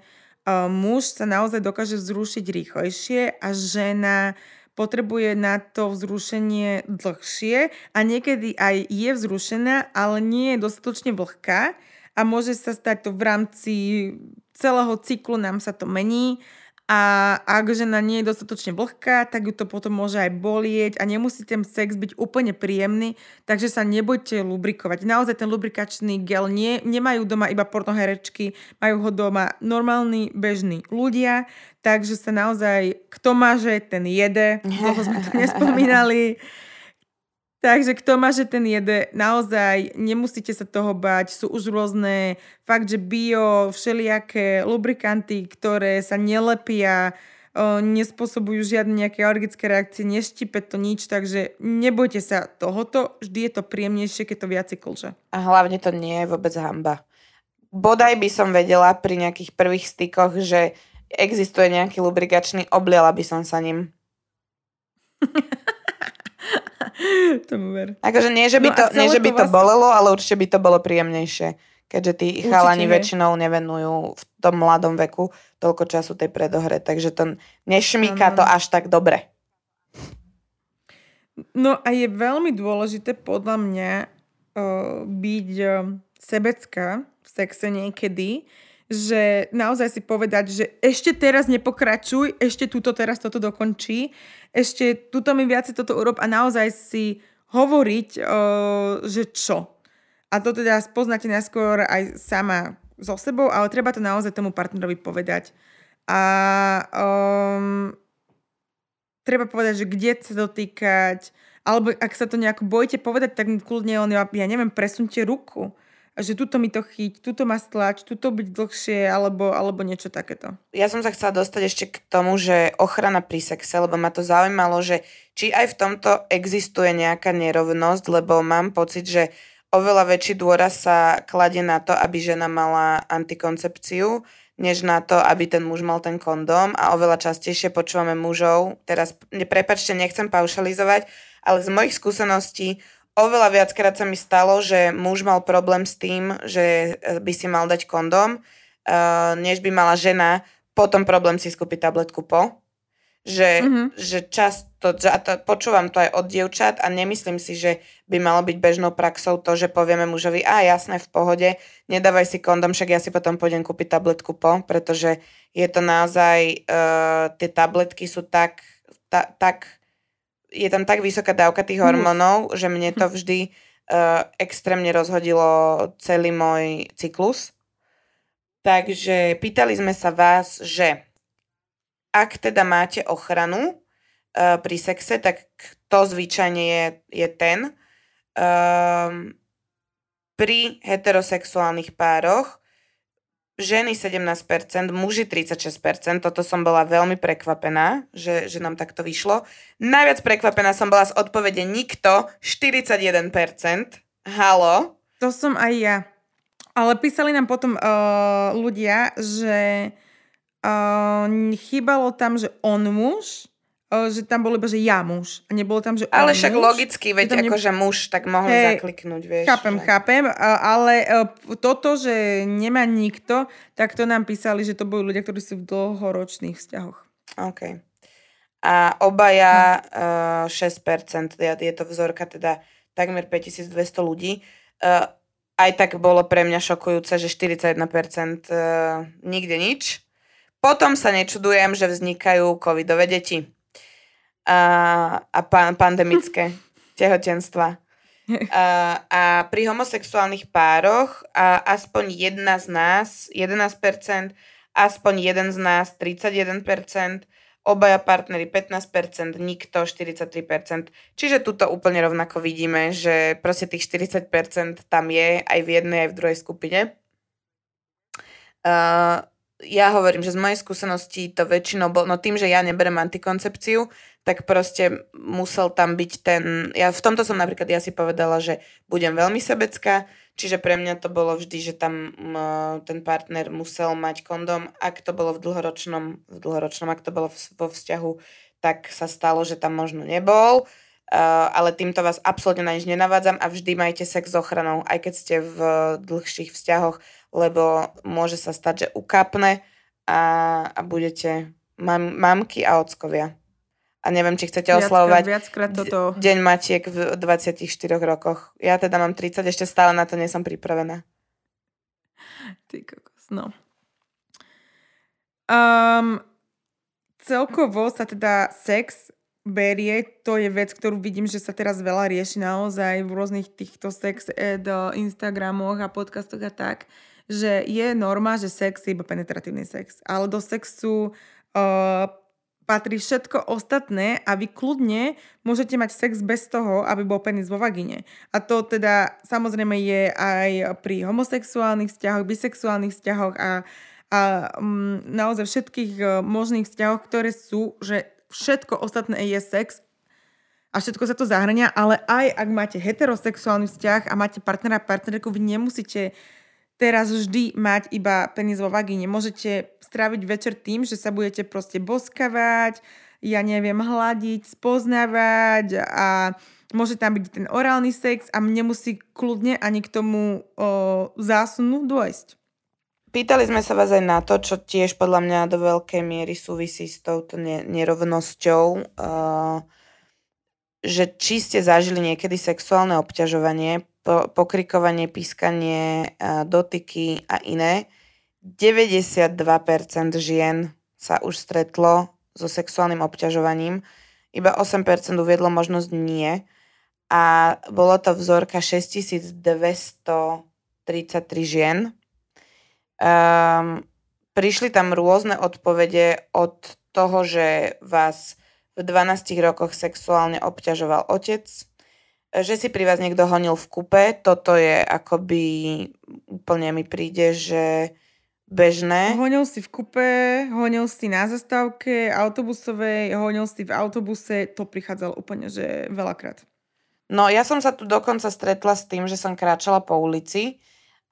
muž sa naozaj dokáže vzrušiť rýchlejšie a žena potrebuje na to vzrušenie dlhšie a niekedy aj je vzrušená, ale nie je dostatočne vlhká a môže sa stať to v rámci celého cyklu, nám sa to mení a ak žena nie je dostatočne vlhká, tak ju to potom môže aj bolieť a nemusí ten sex byť úplne príjemný, takže sa nebojte lubrikovať. Naozaj ten lubrikačný gel nie, nemajú doma iba pornoherečky, majú ho doma normálni, bežní ľudia, takže sa naozaj, kto že ten jede, toho sme to nespomínali. Takže kto má, že ten jede, naozaj nemusíte sa toho bať. Sú už rôzne fakt, že bio, všelijaké lubrikanty, ktoré sa nelepia, nespôsobujú žiadne nejaké alergické reakcie, neštipe to nič, takže nebojte sa tohoto, vždy je to príjemnejšie, keď to viac klže.
A hlavne to nie je vôbec hamba. Bodaj by som vedela pri nejakých prvých stykoch, že existuje nejaký lubrikačný, obliala by som sa ním.
Tomu ver.
Akože nie, že by, no to, nie, že by to, vlastne... bolelo, ale určite by to bolo príjemnejšie. Keďže tí určite chalani nie. väčšinou nevenujú v tom mladom veku toľko času tej predohre. Takže to nešmíka no, no. to až tak dobre.
No a je veľmi dôležité podľa mňa uh, byť uh, sebecká v sexe niekedy, že naozaj si povedať, že ešte teraz nepokračuj, ešte túto teraz toto dokončí, ešte túto mi viac toto urob a naozaj si hovoriť, že čo. A to teda spoznáte najskôr aj sama so sebou, ale treba to naozaj tomu partnerovi povedať. A um, treba povedať, že kde sa dotýkať, alebo ak sa to nejako bojíte povedať, tak kľudne on, ja neviem, presunte ruku že tuto mi to chyť, tuto ma stlač, tuto byť dlhšie, alebo, alebo niečo takéto.
Ja som sa chcela dostať ešte k tomu, že ochrana pri sexe, lebo ma to zaujímalo, že či aj v tomto existuje nejaká nerovnosť, lebo mám pocit, že oveľa väčší dôraz sa kladie na to, aby žena mala antikoncepciu, než na to, aby ten muž mal ten kondóm a oveľa častejšie počúvame mužov, teraz, prepačte, nechcem paušalizovať, ale z mojich skúseností oveľa viackrát sa mi stalo, že muž mal problém s tým, že eh, by si mal dať kondom, uh, než by mala žena potom problém si skúpiť tabletku po. Že, mm-hmm. že často, a to, počúvam to aj od dievčat a nemyslím si, že by malo byť bežnou praxou to, že povieme mužovi, a jasné, v pohode, nedávaj si kondom, však ja si potom pôjdem kúpiť tabletku po, pretože je to naozaj, uh, tie tabletky sú tak, ta, tak je tam tak vysoká dávka tých hormónov, že mne to vždy uh, extrémne rozhodilo celý môj cyklus. Takže pýtali sme sa vás, že ak teda máte ochranu uh, pri sexe, tak to zvyčajne je, je ten. Um, pri heterosexuálnych pároch ženy 17%, muži 36%, toto som bola veľmi prekvapená, že, že nám takto vyšlo. Najviac prekvapená som bola z odpovede nikto, 41%. Halo?
To som aj ja. Ale písali nám potom uh, ľudia, že uh, chýbalo tam, že on muž že tam bolo iba, že ja muž. A nebolo tam, že
Ale však muž. logicky, veď ne... akože muž, tak mohli hey, zakliknúť, vieš.
Chápem, že... chápem, ale e, toto, že nemá nikto, tak to nám písali, že to boli ľudia, ktorí sú v dlhoročných vzťahoch.
OK. A obaja no. uh, 6%, je to vzorka teda takmer 5200 ľudí. Uh, aj tak bolo pre mňa šokujúce, že 41% uh, nikde nič. Potom sa nečudujem, že vznikajú covidové deti a, a pan, pandemické tehotenstva. A, a pri homosexuálnych pároch a aspoň jedna z nás, 11%, aspoň jeden z nás, 31%, obaja partnery 15%, nikto 43%. Čiže tuto úplne rovnako vidíme, že proste tých 40% tam je aj v jednej, aj v druhej skupine. Uh, ja hovorím, že z mojej skúsenosti to väčšinou bolo, no tým, že ja neberem antikoncepciu, tak proste musel tam byť ten, ja v tomto som napríklad ja si povedala, že budem veľmi sebecká, čiže pre mňa to bolo vždy, že tam ten partner musel mať kondom, ak to bolo v dlhoročnom, v dlhoročnom, ak to bolo vo vzťahu, tak sa stalo, že tam možno nebol. Uh, ale týmto vás absolútne na nič nenavádzam a vždy majte sex s ochranou, aj keď ste v dlhších vzťahoch, lebo môže sa stať, že ukapne a, a budete mam, mamky a ockovia. A neviem, či chcete viackrát, oslavovať
viackrát toto...
Deň Matiek v 24 rokoch. Ja teda mám 30, ešte stále na to nie som pripravená.
Ty kokos, no. Um, celkovo sa teda sex berie, to je vec, ktorú vidím, že sa teraz veľa rieši naozaj v rôznych týchto sex ed, Instagramoch a podcastoch a tak, že je norma, že sex je iba penetratívny sex. Ale do sexu uh, patrí všetko ostatné a vy kľudne môžete mať sex bez toho, aby bol penis vo vagíne. A to teda samozrejme je aj pri homosexuálnych vzťahoch, bisexuálnych vzťahoch a, a um, naozaj všetkých uh, možných vzťahoch, ktoré sú, že všetko ostatné je sex a všetko sa to zahrania, ale aj ak máte heterosexuálny vzťah a máte partnera a partnerku, vy nemusíte teraz vždy mať iba penis vo vagíne. Môžete stráviť večer tým, že sa budete proste boskavať, ja neviem, hľadiť, spoznávať a môže tam byť ten orálny sex a nemusí kľudne ani k tomu o, zásunu dôjsť.
Pýtali sme sa vás aj na to, čo tiež podľa mňa do veľkej miery súvisí s touto nerovnosťou, uh, že či ste zažili niekedy sexuálne obťažovanie, po, pokrikovanie, pískanie, dotyky a iné. 92% žien sa už stretlo so sexuálnym obťažovaním, iba 8% uviedlo možnosť nie. A bolo to vzorka 6233 žien. Um, prišli tam rôzne odpovede od toho, že vás v 12 rokoch sexuálne obťažoval otec, že si pri vás niekto honil v kupe, toto je akoby úplne mi príde, že bežné.
Honil si v kupe, honil si na zastávke autobusovej, honil si v autobuse, to prichádzalo úplne, že veľakrát.
No ja som sa tu dokonca stretla s tým, že som kráčala po ulici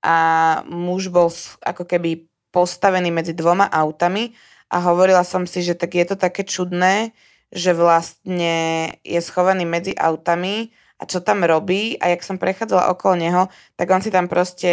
a muž bol ako keby postavený medzi dvoma autami a hovorila som si, že tak je to také čudné, že vlastne je schovaný medzi autami a čo tam robí a jak som prechádzala okolo neho, tak on si tam proste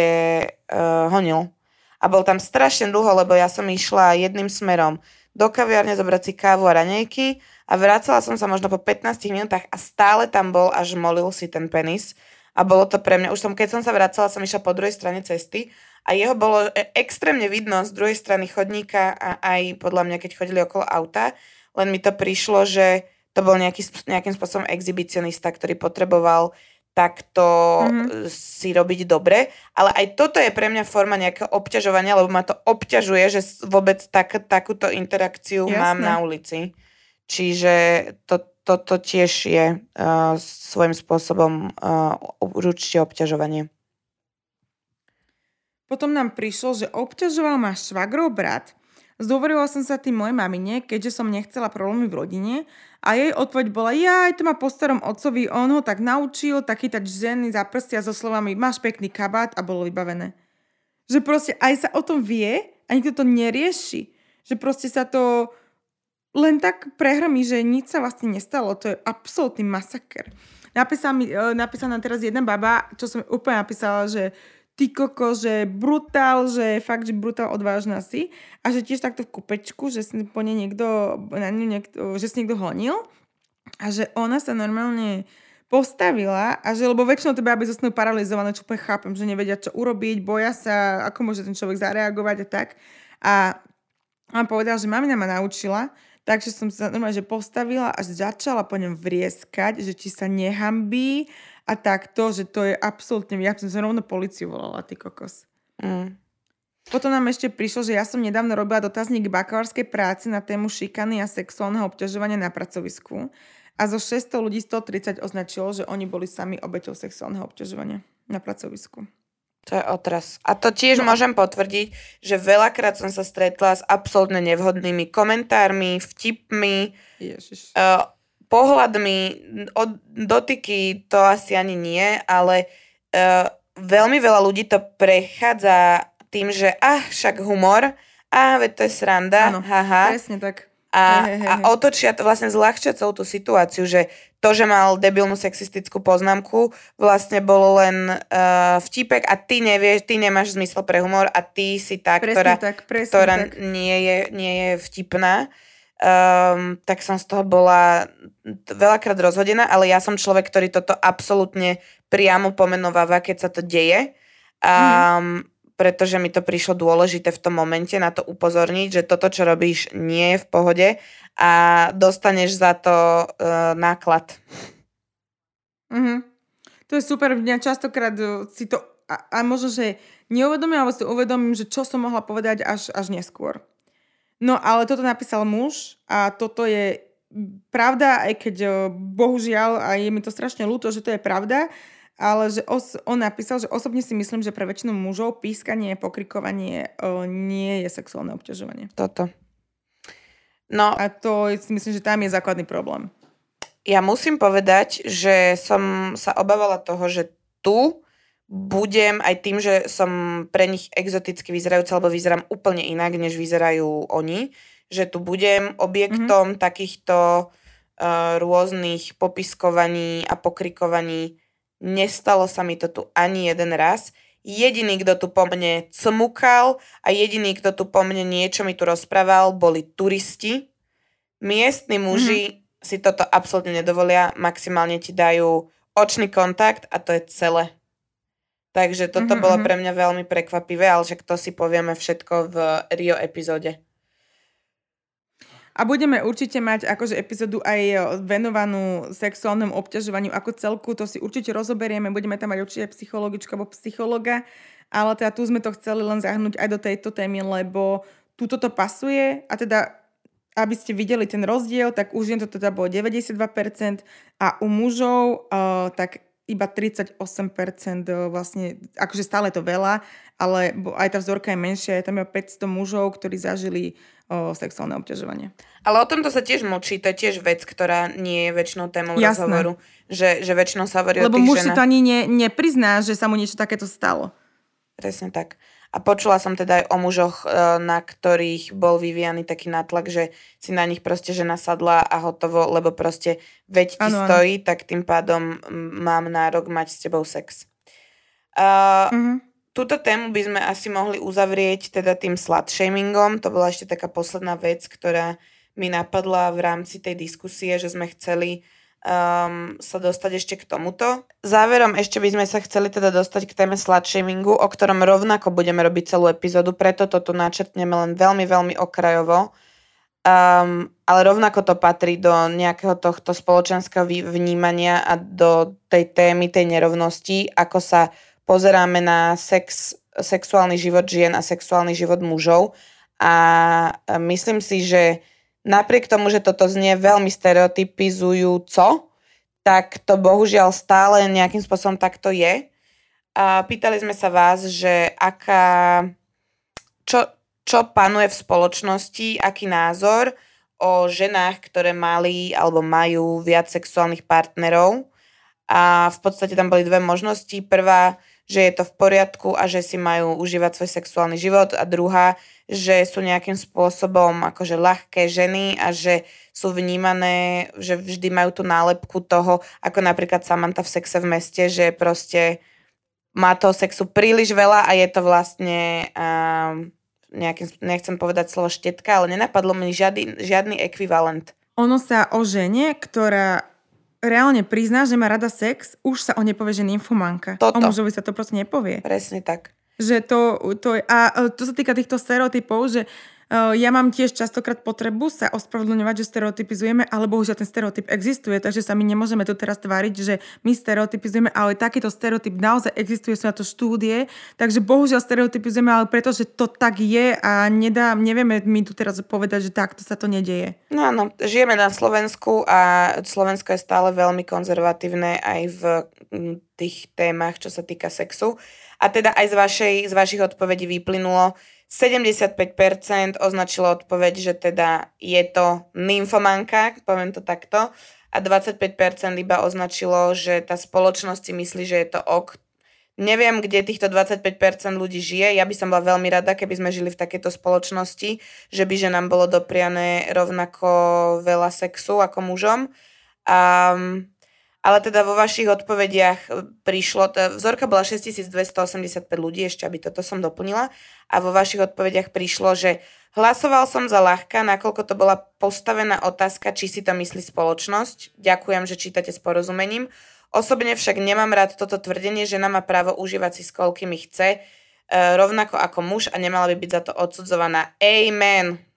uh, honil. A bol tam strašne dlho, lebo ja som išla jedným smerom do kaviárne zobrať si kávu a ranejky a vracala som sa možno po 15 minútach a stále tam bol až molil si ten penis a bolo to pre mňa, už som, keď som sa vracala, som išla po druhej strane cesty a jeho bolo e, extrémne vidno z druhej strany chodníka a aj podľa mňa, keď chodili okolo auta, len mi to prišlo, že to bol nejaký, nejakým spôsobom exhibicionista, ktorý potreboval takto mm-hmm. si robiť dobre. Ale aj toto je pre mňa forma nejakého obťažovania, lebo ma to obťažuje, že vôbec tak, takúto interakciu Jasne. mám na ulici. Čiže to, toto tiež je uh, svojím spôsobom uh, určite obťažovanie.
Potom nám prišlo, že obťažoval ma švagrov brat. Zdôverila som sa tým mojej mamine, keďže som nechcela problémy v rodine a jej odpoveď bola, ja aj to má po starom otcovi, on ho tak naučil, tak chytať ženy za prstia so slovami, máš pekný kabát a bolo vybavené. Že proste aj sa o tom vie a nikto to nerieši. Že proste sa to len tak prehromí, že nič sa vlastne nestalo. To je absolútny masaker. Napísala, mi, e, napísala teraz jedna baba, čo som úplne napísala, že ty koko, že brutál, že fakt, že brutál odvážna si. A že tiež takto v kupečku, že si po nej niekto, na ňu niekto, že si niekto honil. A že ona sa normálne postavila a že, lebo väčšinou tebe, aby zostanú paralizované, čo úplne chápem, že nevedia, čo urobiť, boja sa, ako môže ten človek zareagovať a tak. A on povedal, že mamina ma naučila, Takže som sa normálne, že postavila a začala po ňom vrieskať, že či sa nehambí a takto, že to je absolútne, ja som sa rovno policiu volala, ty kokos. Mm. Potom nám ešte prišlo, že ja som nedávno robila dotazník bakalárskej práci na tému šikany a sexuálneho obťažovania na pracovisku a zo 600 ľudí 130 označilo, že oni boli sami obeťou sexuálneho obťažovania na pracovisku.
To je otras. A to tiež no. môžem potvrdiť, že veľakrát som sa stretla s absolútne nevhodnými komentármi, vtipmi, Uh, pohľadmi, od, dotyky to asi ani nie, ale uh, veľmi veľa ľudí to prechádza tým, že ah, však humor, ah, veď to je sranda,
Áno,
haha.
presne tak.
a, hey. a otočia to vlastne zľahčia celú tú situáciu, že to, že mal debilnú sexistickú poznámku, vlastne bolo len uh, vtipek a ty nevieš, ty nemáš zmysel pre humor a ty si tá, presne ktorá, tak, ktorá tak. Nie, je, nie je vtipná. Um, tak som z toho bola veľakrát rozhodená, ale ja som človek, ktorý toto absolútne priamo pomenováva, keď sa to deje. Um, mm pretože mi to prišlo dôležité v tom momente na to upozorniť, že toto, čo robíš, nie je v pohode a dostaneš za to uh, náklad.
Mm-hmm. To je super, mňa častokrát e, si to, a, a možno, že neuvedomím, alebo si uvedomím, že čo som mohla povedať až, až neskôr. No ale toto napísal muž a toto je pravda, aj keď e, bohužiaľ, a je mi to strašne ľúto, že to je pravda, ale že os- on napísal, že osobne si myslím, že pre väčšinu mužov pískanie, pokrikovanie o, nie je sexuálne obťažovanie.
Toto. No.
A to myslím, že tam je základný problém.
Ja musím povedať, že som sa obávala toho, že tu budem aj tým, že som pre nich exoticky vyzerajúca, alebo vyzerám úplne inak, než vyzerajú oni, že tu budem objektom mm-hmm. takýchto uh, rôznych popiskovaní a pokrikovaní Nestalo sa mi to tu ani jeden raz. Jediný, kto tu po mne cmukal a jediný, kto tu po mne niečo mi tu rozprával, boli turisti. Miestni muži mm-hmm. si toto absolútne nedovolia, maximálne ti dajú očný kontakt a to je celé. Takže toto mm-hmm. bolo mhm. pre mňa veľmi prekvapivé, ale že to si povieme všetko v Rio epizóde.
A budeme určite mať akože epizódu aj venovanú sexuálnemu obťažovaniu ako celku, to si určite rozoberieme, budeme tam mať určite psychologičku alebo psychologa, ale teda tu sme to chceli len zahnúť aj do tejto témy, lebo tu toto pasuje a teda aby ste videli ten rozdiel, tak už to teda bolo 92% a u mužov uh, tak iba 38% e, vlastne, akože stále to veľa, ale aj tá vzorka je menšia, je tam iba 500 mužov, ktorí zažili o sexuálne obťažovanie.
Ale o tomto sa tiež mlčí, to je tiež vec, ktorá nie je väčšinou témou Jasné. rozhovoru. Že, že väčšinou sa hovorí
Lebo
o tých
muž si to ani ne, neprizná, že sa mu niečo takéto stalo.
Presne tak. A počula som teda aj o mužoch, e, na ktorých bol vyvíjaný taký nátlak, že si na nich proste žena sadla a hotovo, lebo proste veď ti ano, stojí, ano. tak tým pádom mám nárok mať s tebou sex. Uh, uh-huh. Túto tému by sme asi mohli uzavrieť teda tým slut shamingom. To bola ešte taká posledná vec, ktorá mi napadla v rámci tej diskusie, že sme chceli um, sa dostať ešte k tomuto. Záverom ešte by sme sa chceli teda dostať k téme slut shamingu, o ktorom rovnako budeme robiť celú epizódu, preto to tu načrtneme len veľmi, veľmi okrajovo. Um, ale rovnako to patrí do nejakého tohto spoločenského vnímania a do tej témy, tej nerovnosti, ako sa pozeráme na sex, sexuálny život žien a sexuálny život mužov a myslím si, že napriek tomu, že toto znie veľmi stereotypizujúco, tak to bohužiaľ stále nejakým spôsobom takto je. A pýtali sme sa vás, že aká, čo, čo panuje v spoločnosti, aký názor o ženách, ktoré mali alebo majú viac sexuálnych partnerov. A v podstate tam boli dve možnosti. Prvá, že je to v poriadku a že si majú užívať svoj sexuálny život a druhá, že sú nejakým spôsobom akože ľahké ženy a že sú vnímané, že vždy majú tú nálepku toho, ako napríklad Samantha v sexe v meste, že proste má toho sexu príliš veľa a je to vlastne um, nejakým, nechcem povedať slovo štetka, ale nenapadlo mi žiadny, žiadny ekvivalent.
Ono sa o žene, ktorá reálne prizná, že má rada sex, už sa o nepovie, že nymfomanka. Toto. O mužovi sa to proste nepovie.
Presne tak.
Že to, to a to sa týka týchto stereotypov, že ja mám tiež častokrát potrebu sa ospravedlňovať, že stereotypizujeme, ale bohužiaľ ten stereotyp existuje, takže sa my nemôžeme tu teraz tváriť, že my stereotypizujeme, ale takýto stereotyp naozaj existuje, sú na to štúdie, takže bohužiaľ stereotypizujeme, ale preto, že to tak je a nedá, nevieme my tu teraz povedať, že takto sa to nedieje.
No áno, žijeme na Slovensku a Slovensko je stále veľmi konzervatívne aj v tých témach, čo sa týka sexu. A teda aj z, vašej, z vašich odpovedí vyplynulo, 75% označilo odpoveď, že teda je to nymfomanka, poviem to takto, a 25% iba označilo, že tá spoločnosť si myslí, že je to ok. Neviem, kde týchto 25% ľudí žije. Ja by som bola veľmi rada, keby sme žili v takejto spoločnosti, že by že nám bolo dopriané rovnako veľa sexu ako mužom. Um, ale teda vo vašich odpovediach prišlo, t- vzorka bola 6285 ľudí, ešte aby toto som doplnila, a vo vašich odpovediach prišlo, že hlasoval som za ľahka, nakoľko to bola postavená otázka, či si to myslí spoločnosť. Ďakujem, že čítate s porozumením. Osobne však nemám rád toto tvrdenie, že má právo užívať si s koľkými chce, e, rovnako ako muž a nemala by byť za to odsudzovaná. Amen.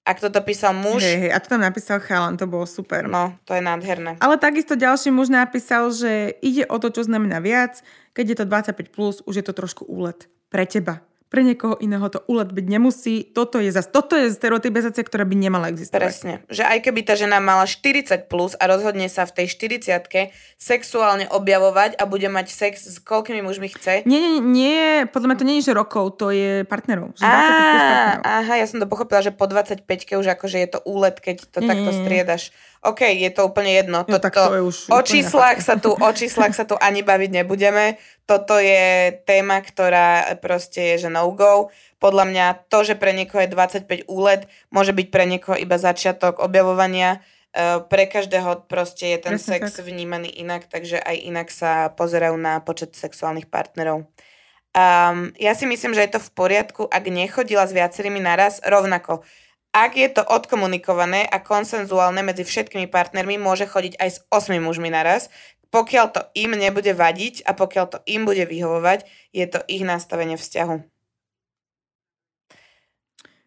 Ak toto písal muž...
Hej, hej, a to tam napísal chalan, to bolo super.
No, to je nádherné.
Ale takisto ďalší muž napísal, že ide o to, čo znamená viac. Keď je to 25+, plus, už je to trošku úlet. Pre teba pre niekoho iného to úlet byť nemusí. Toto je, zas, toto je stereotypizácia, ktorá by nemala existovať.
Presne. Že aj keby tá žena mala 40 plus a rozhodne sa v tej 40 sexuálne objavovať a bude mať sex s koľkými mužmi chce.
Nie, nie, nie, podľa mňa to nie je, že rokov, to je partnerov. Že 25
plus partnerov. Aha, ja som to pochopila, že po 25 už akože je to úlet, keď to nie, takto striedaš. OK, je to úplne jedno.
Jo, tak to je už
o, číslach sa tu, o číslach sa tu ani baviť nebudeme. Toto je téma, ktorá proste je, že no-go. Podľa mňa to, že pre niekoho je 25 úlet, môže byť pre niekoho iba začiatok objavovania. E, pre každého proste je ten Presne sex tak. vnímaný inak, takže aj inak sa pozerajú na počet sexuálnych partnerov. Um, ja si myslím, že je to v poriadku, ak nechodila s viacerými naraz, rovnako ak je to odkomunikované a konsenzuálne medzi všetkými partnermi, môže chodiť aj s 8 mužmi naraz. Pokiaľ to im nebude vadiť a pokiaľ to im bude vyhovovať, je to ich nastavenie vzťahu.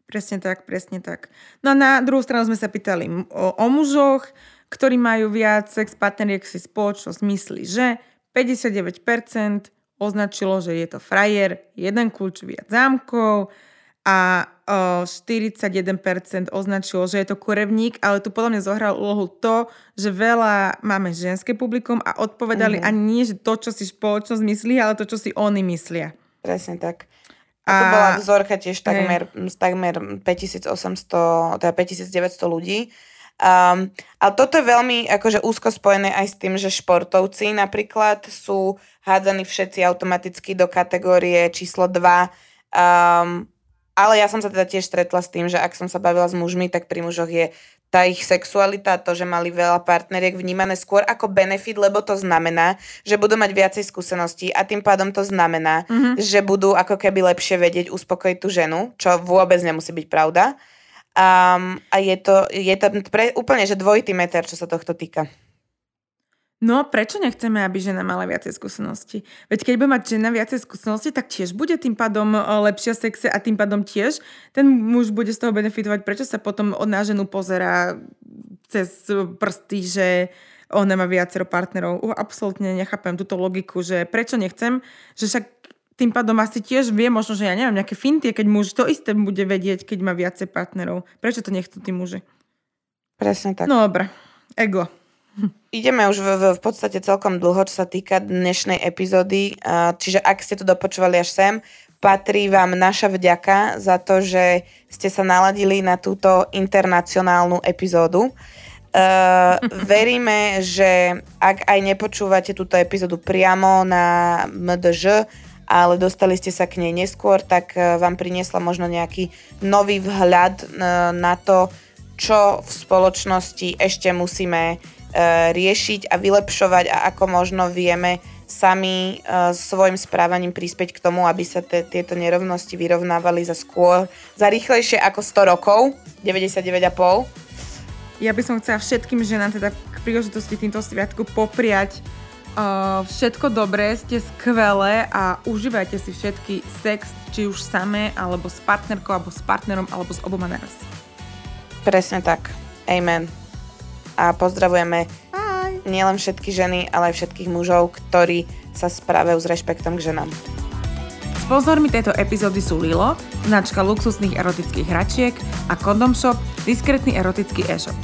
Presne tak, presne tak. No a na druhú stranu sme sa pýtali o, o mužoch, ktorí majú viac sex partneriek si spoločnosť myslí, že 59% označilo, že je to frajer, jeden kľúč, viac zámkov, a 41% označilo, že je to kurevník, ale tu podľa mňa zohral úlohu to, že veľa máme ženské publikum a odpovedali mm. ani nie, že to, čo si spoločnosť myslí, ale to, čo si oni myslia.
Presne tak. A, a to bola vzorka tiež takmer, takmer 5800, teda 5900 ľudí. Um, ale toto je veľmi akože úzko spojené aj s tým, že športovci napríklad sú hádzaní všetci automaticky do kategórie číslo 2 um, ale ja som sa teda tiež stretla s tým, že ak som sa bavila s mužmi, tak pri mužoch je tá ich sexualita, to, že mali veľa partneriek vnímané skôr ako benefit, lebo to znamená, že budú mať viacej skúseností a tým pádom to znamená, mm-hmm. že budú ako keby lepšie vedieť uspokojiť tú ženu, čo vôbec nemusí byť pravda. Um, a je to, je to pre, úplne že dvojitý meter, čo sa tohto týka.
No prečo nechceme, aby žena mala viacej skúsenosti? Veď keď bude mať žena viacej skúsenosti, tak tiež bude tým pádom e, lepšia sexe a tým pádom tiež ten muž bude z toho benefitovať. Prečo sa potom na ženu pozera cez prsty, že ona má viacero partnerov? Uh, absolútne nechápem túto logiku, že prečo nechcem, že však tým pádom asi tiež vie možno, že ja neviem, nejaké finty, keď muž to isté bude vedieť, keď má viacej partnerov. Prečo to nechcú tí muži?
Presne tak.
No dobre, ego.
Ideme už v, v, v podstate celkom dlho, čo sa týka dnešnej epizódy, čiže ak ste to dopočúvali až sem, patrí vám naša vďaka za to, že ste sa naladili na túto internacionálnu epizódu. Uh, veríme, že ak aj nepočúvate túto epizódu priamo na MDŽ, ale dostali ste sa k nej neskôr, tak uh, vám priniesla možno nejaký nový vhľad uh, na to, čo v spoločnosti ešte musíme E, riešiť a vylepšovať a ako možno vieme sami uh, svojim správaním prispieť k tomu, aby sa te, tieto nerovnosti vyrovnávali za skôr, za rýchlejšie ako 100 rokov, 99,5.
Ja by som chcela všetkým ženám teda k príležitosti týmto sviatku popriať uh, všetko dobré, ste skvelé a užívajte si všetky sex, či už samé, alebo s partnerkou, alebo s partnerom, alebo s oboma naraz.
Presne tak. Amen a pozdravujeme nielen všetky ženy, ale aj všetkých mužov, ktorí sa správajú s rešpektom k ženám.
Sponzormi tejto epizódy sú Lilo, značka luxusných erotických hračiek a Condom Shop, diskrétny erotický e-shop.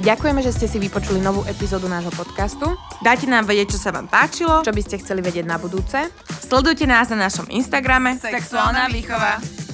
Ďakujeme, že ste si vypočuli novú epizódu nášho podcastu.
Dajte nám vedieť, čo sa vám páčilo,
čo by ste chceli vedieť na budúce.
Sledujte nás na našom Instagrame
Sexuálna výchova.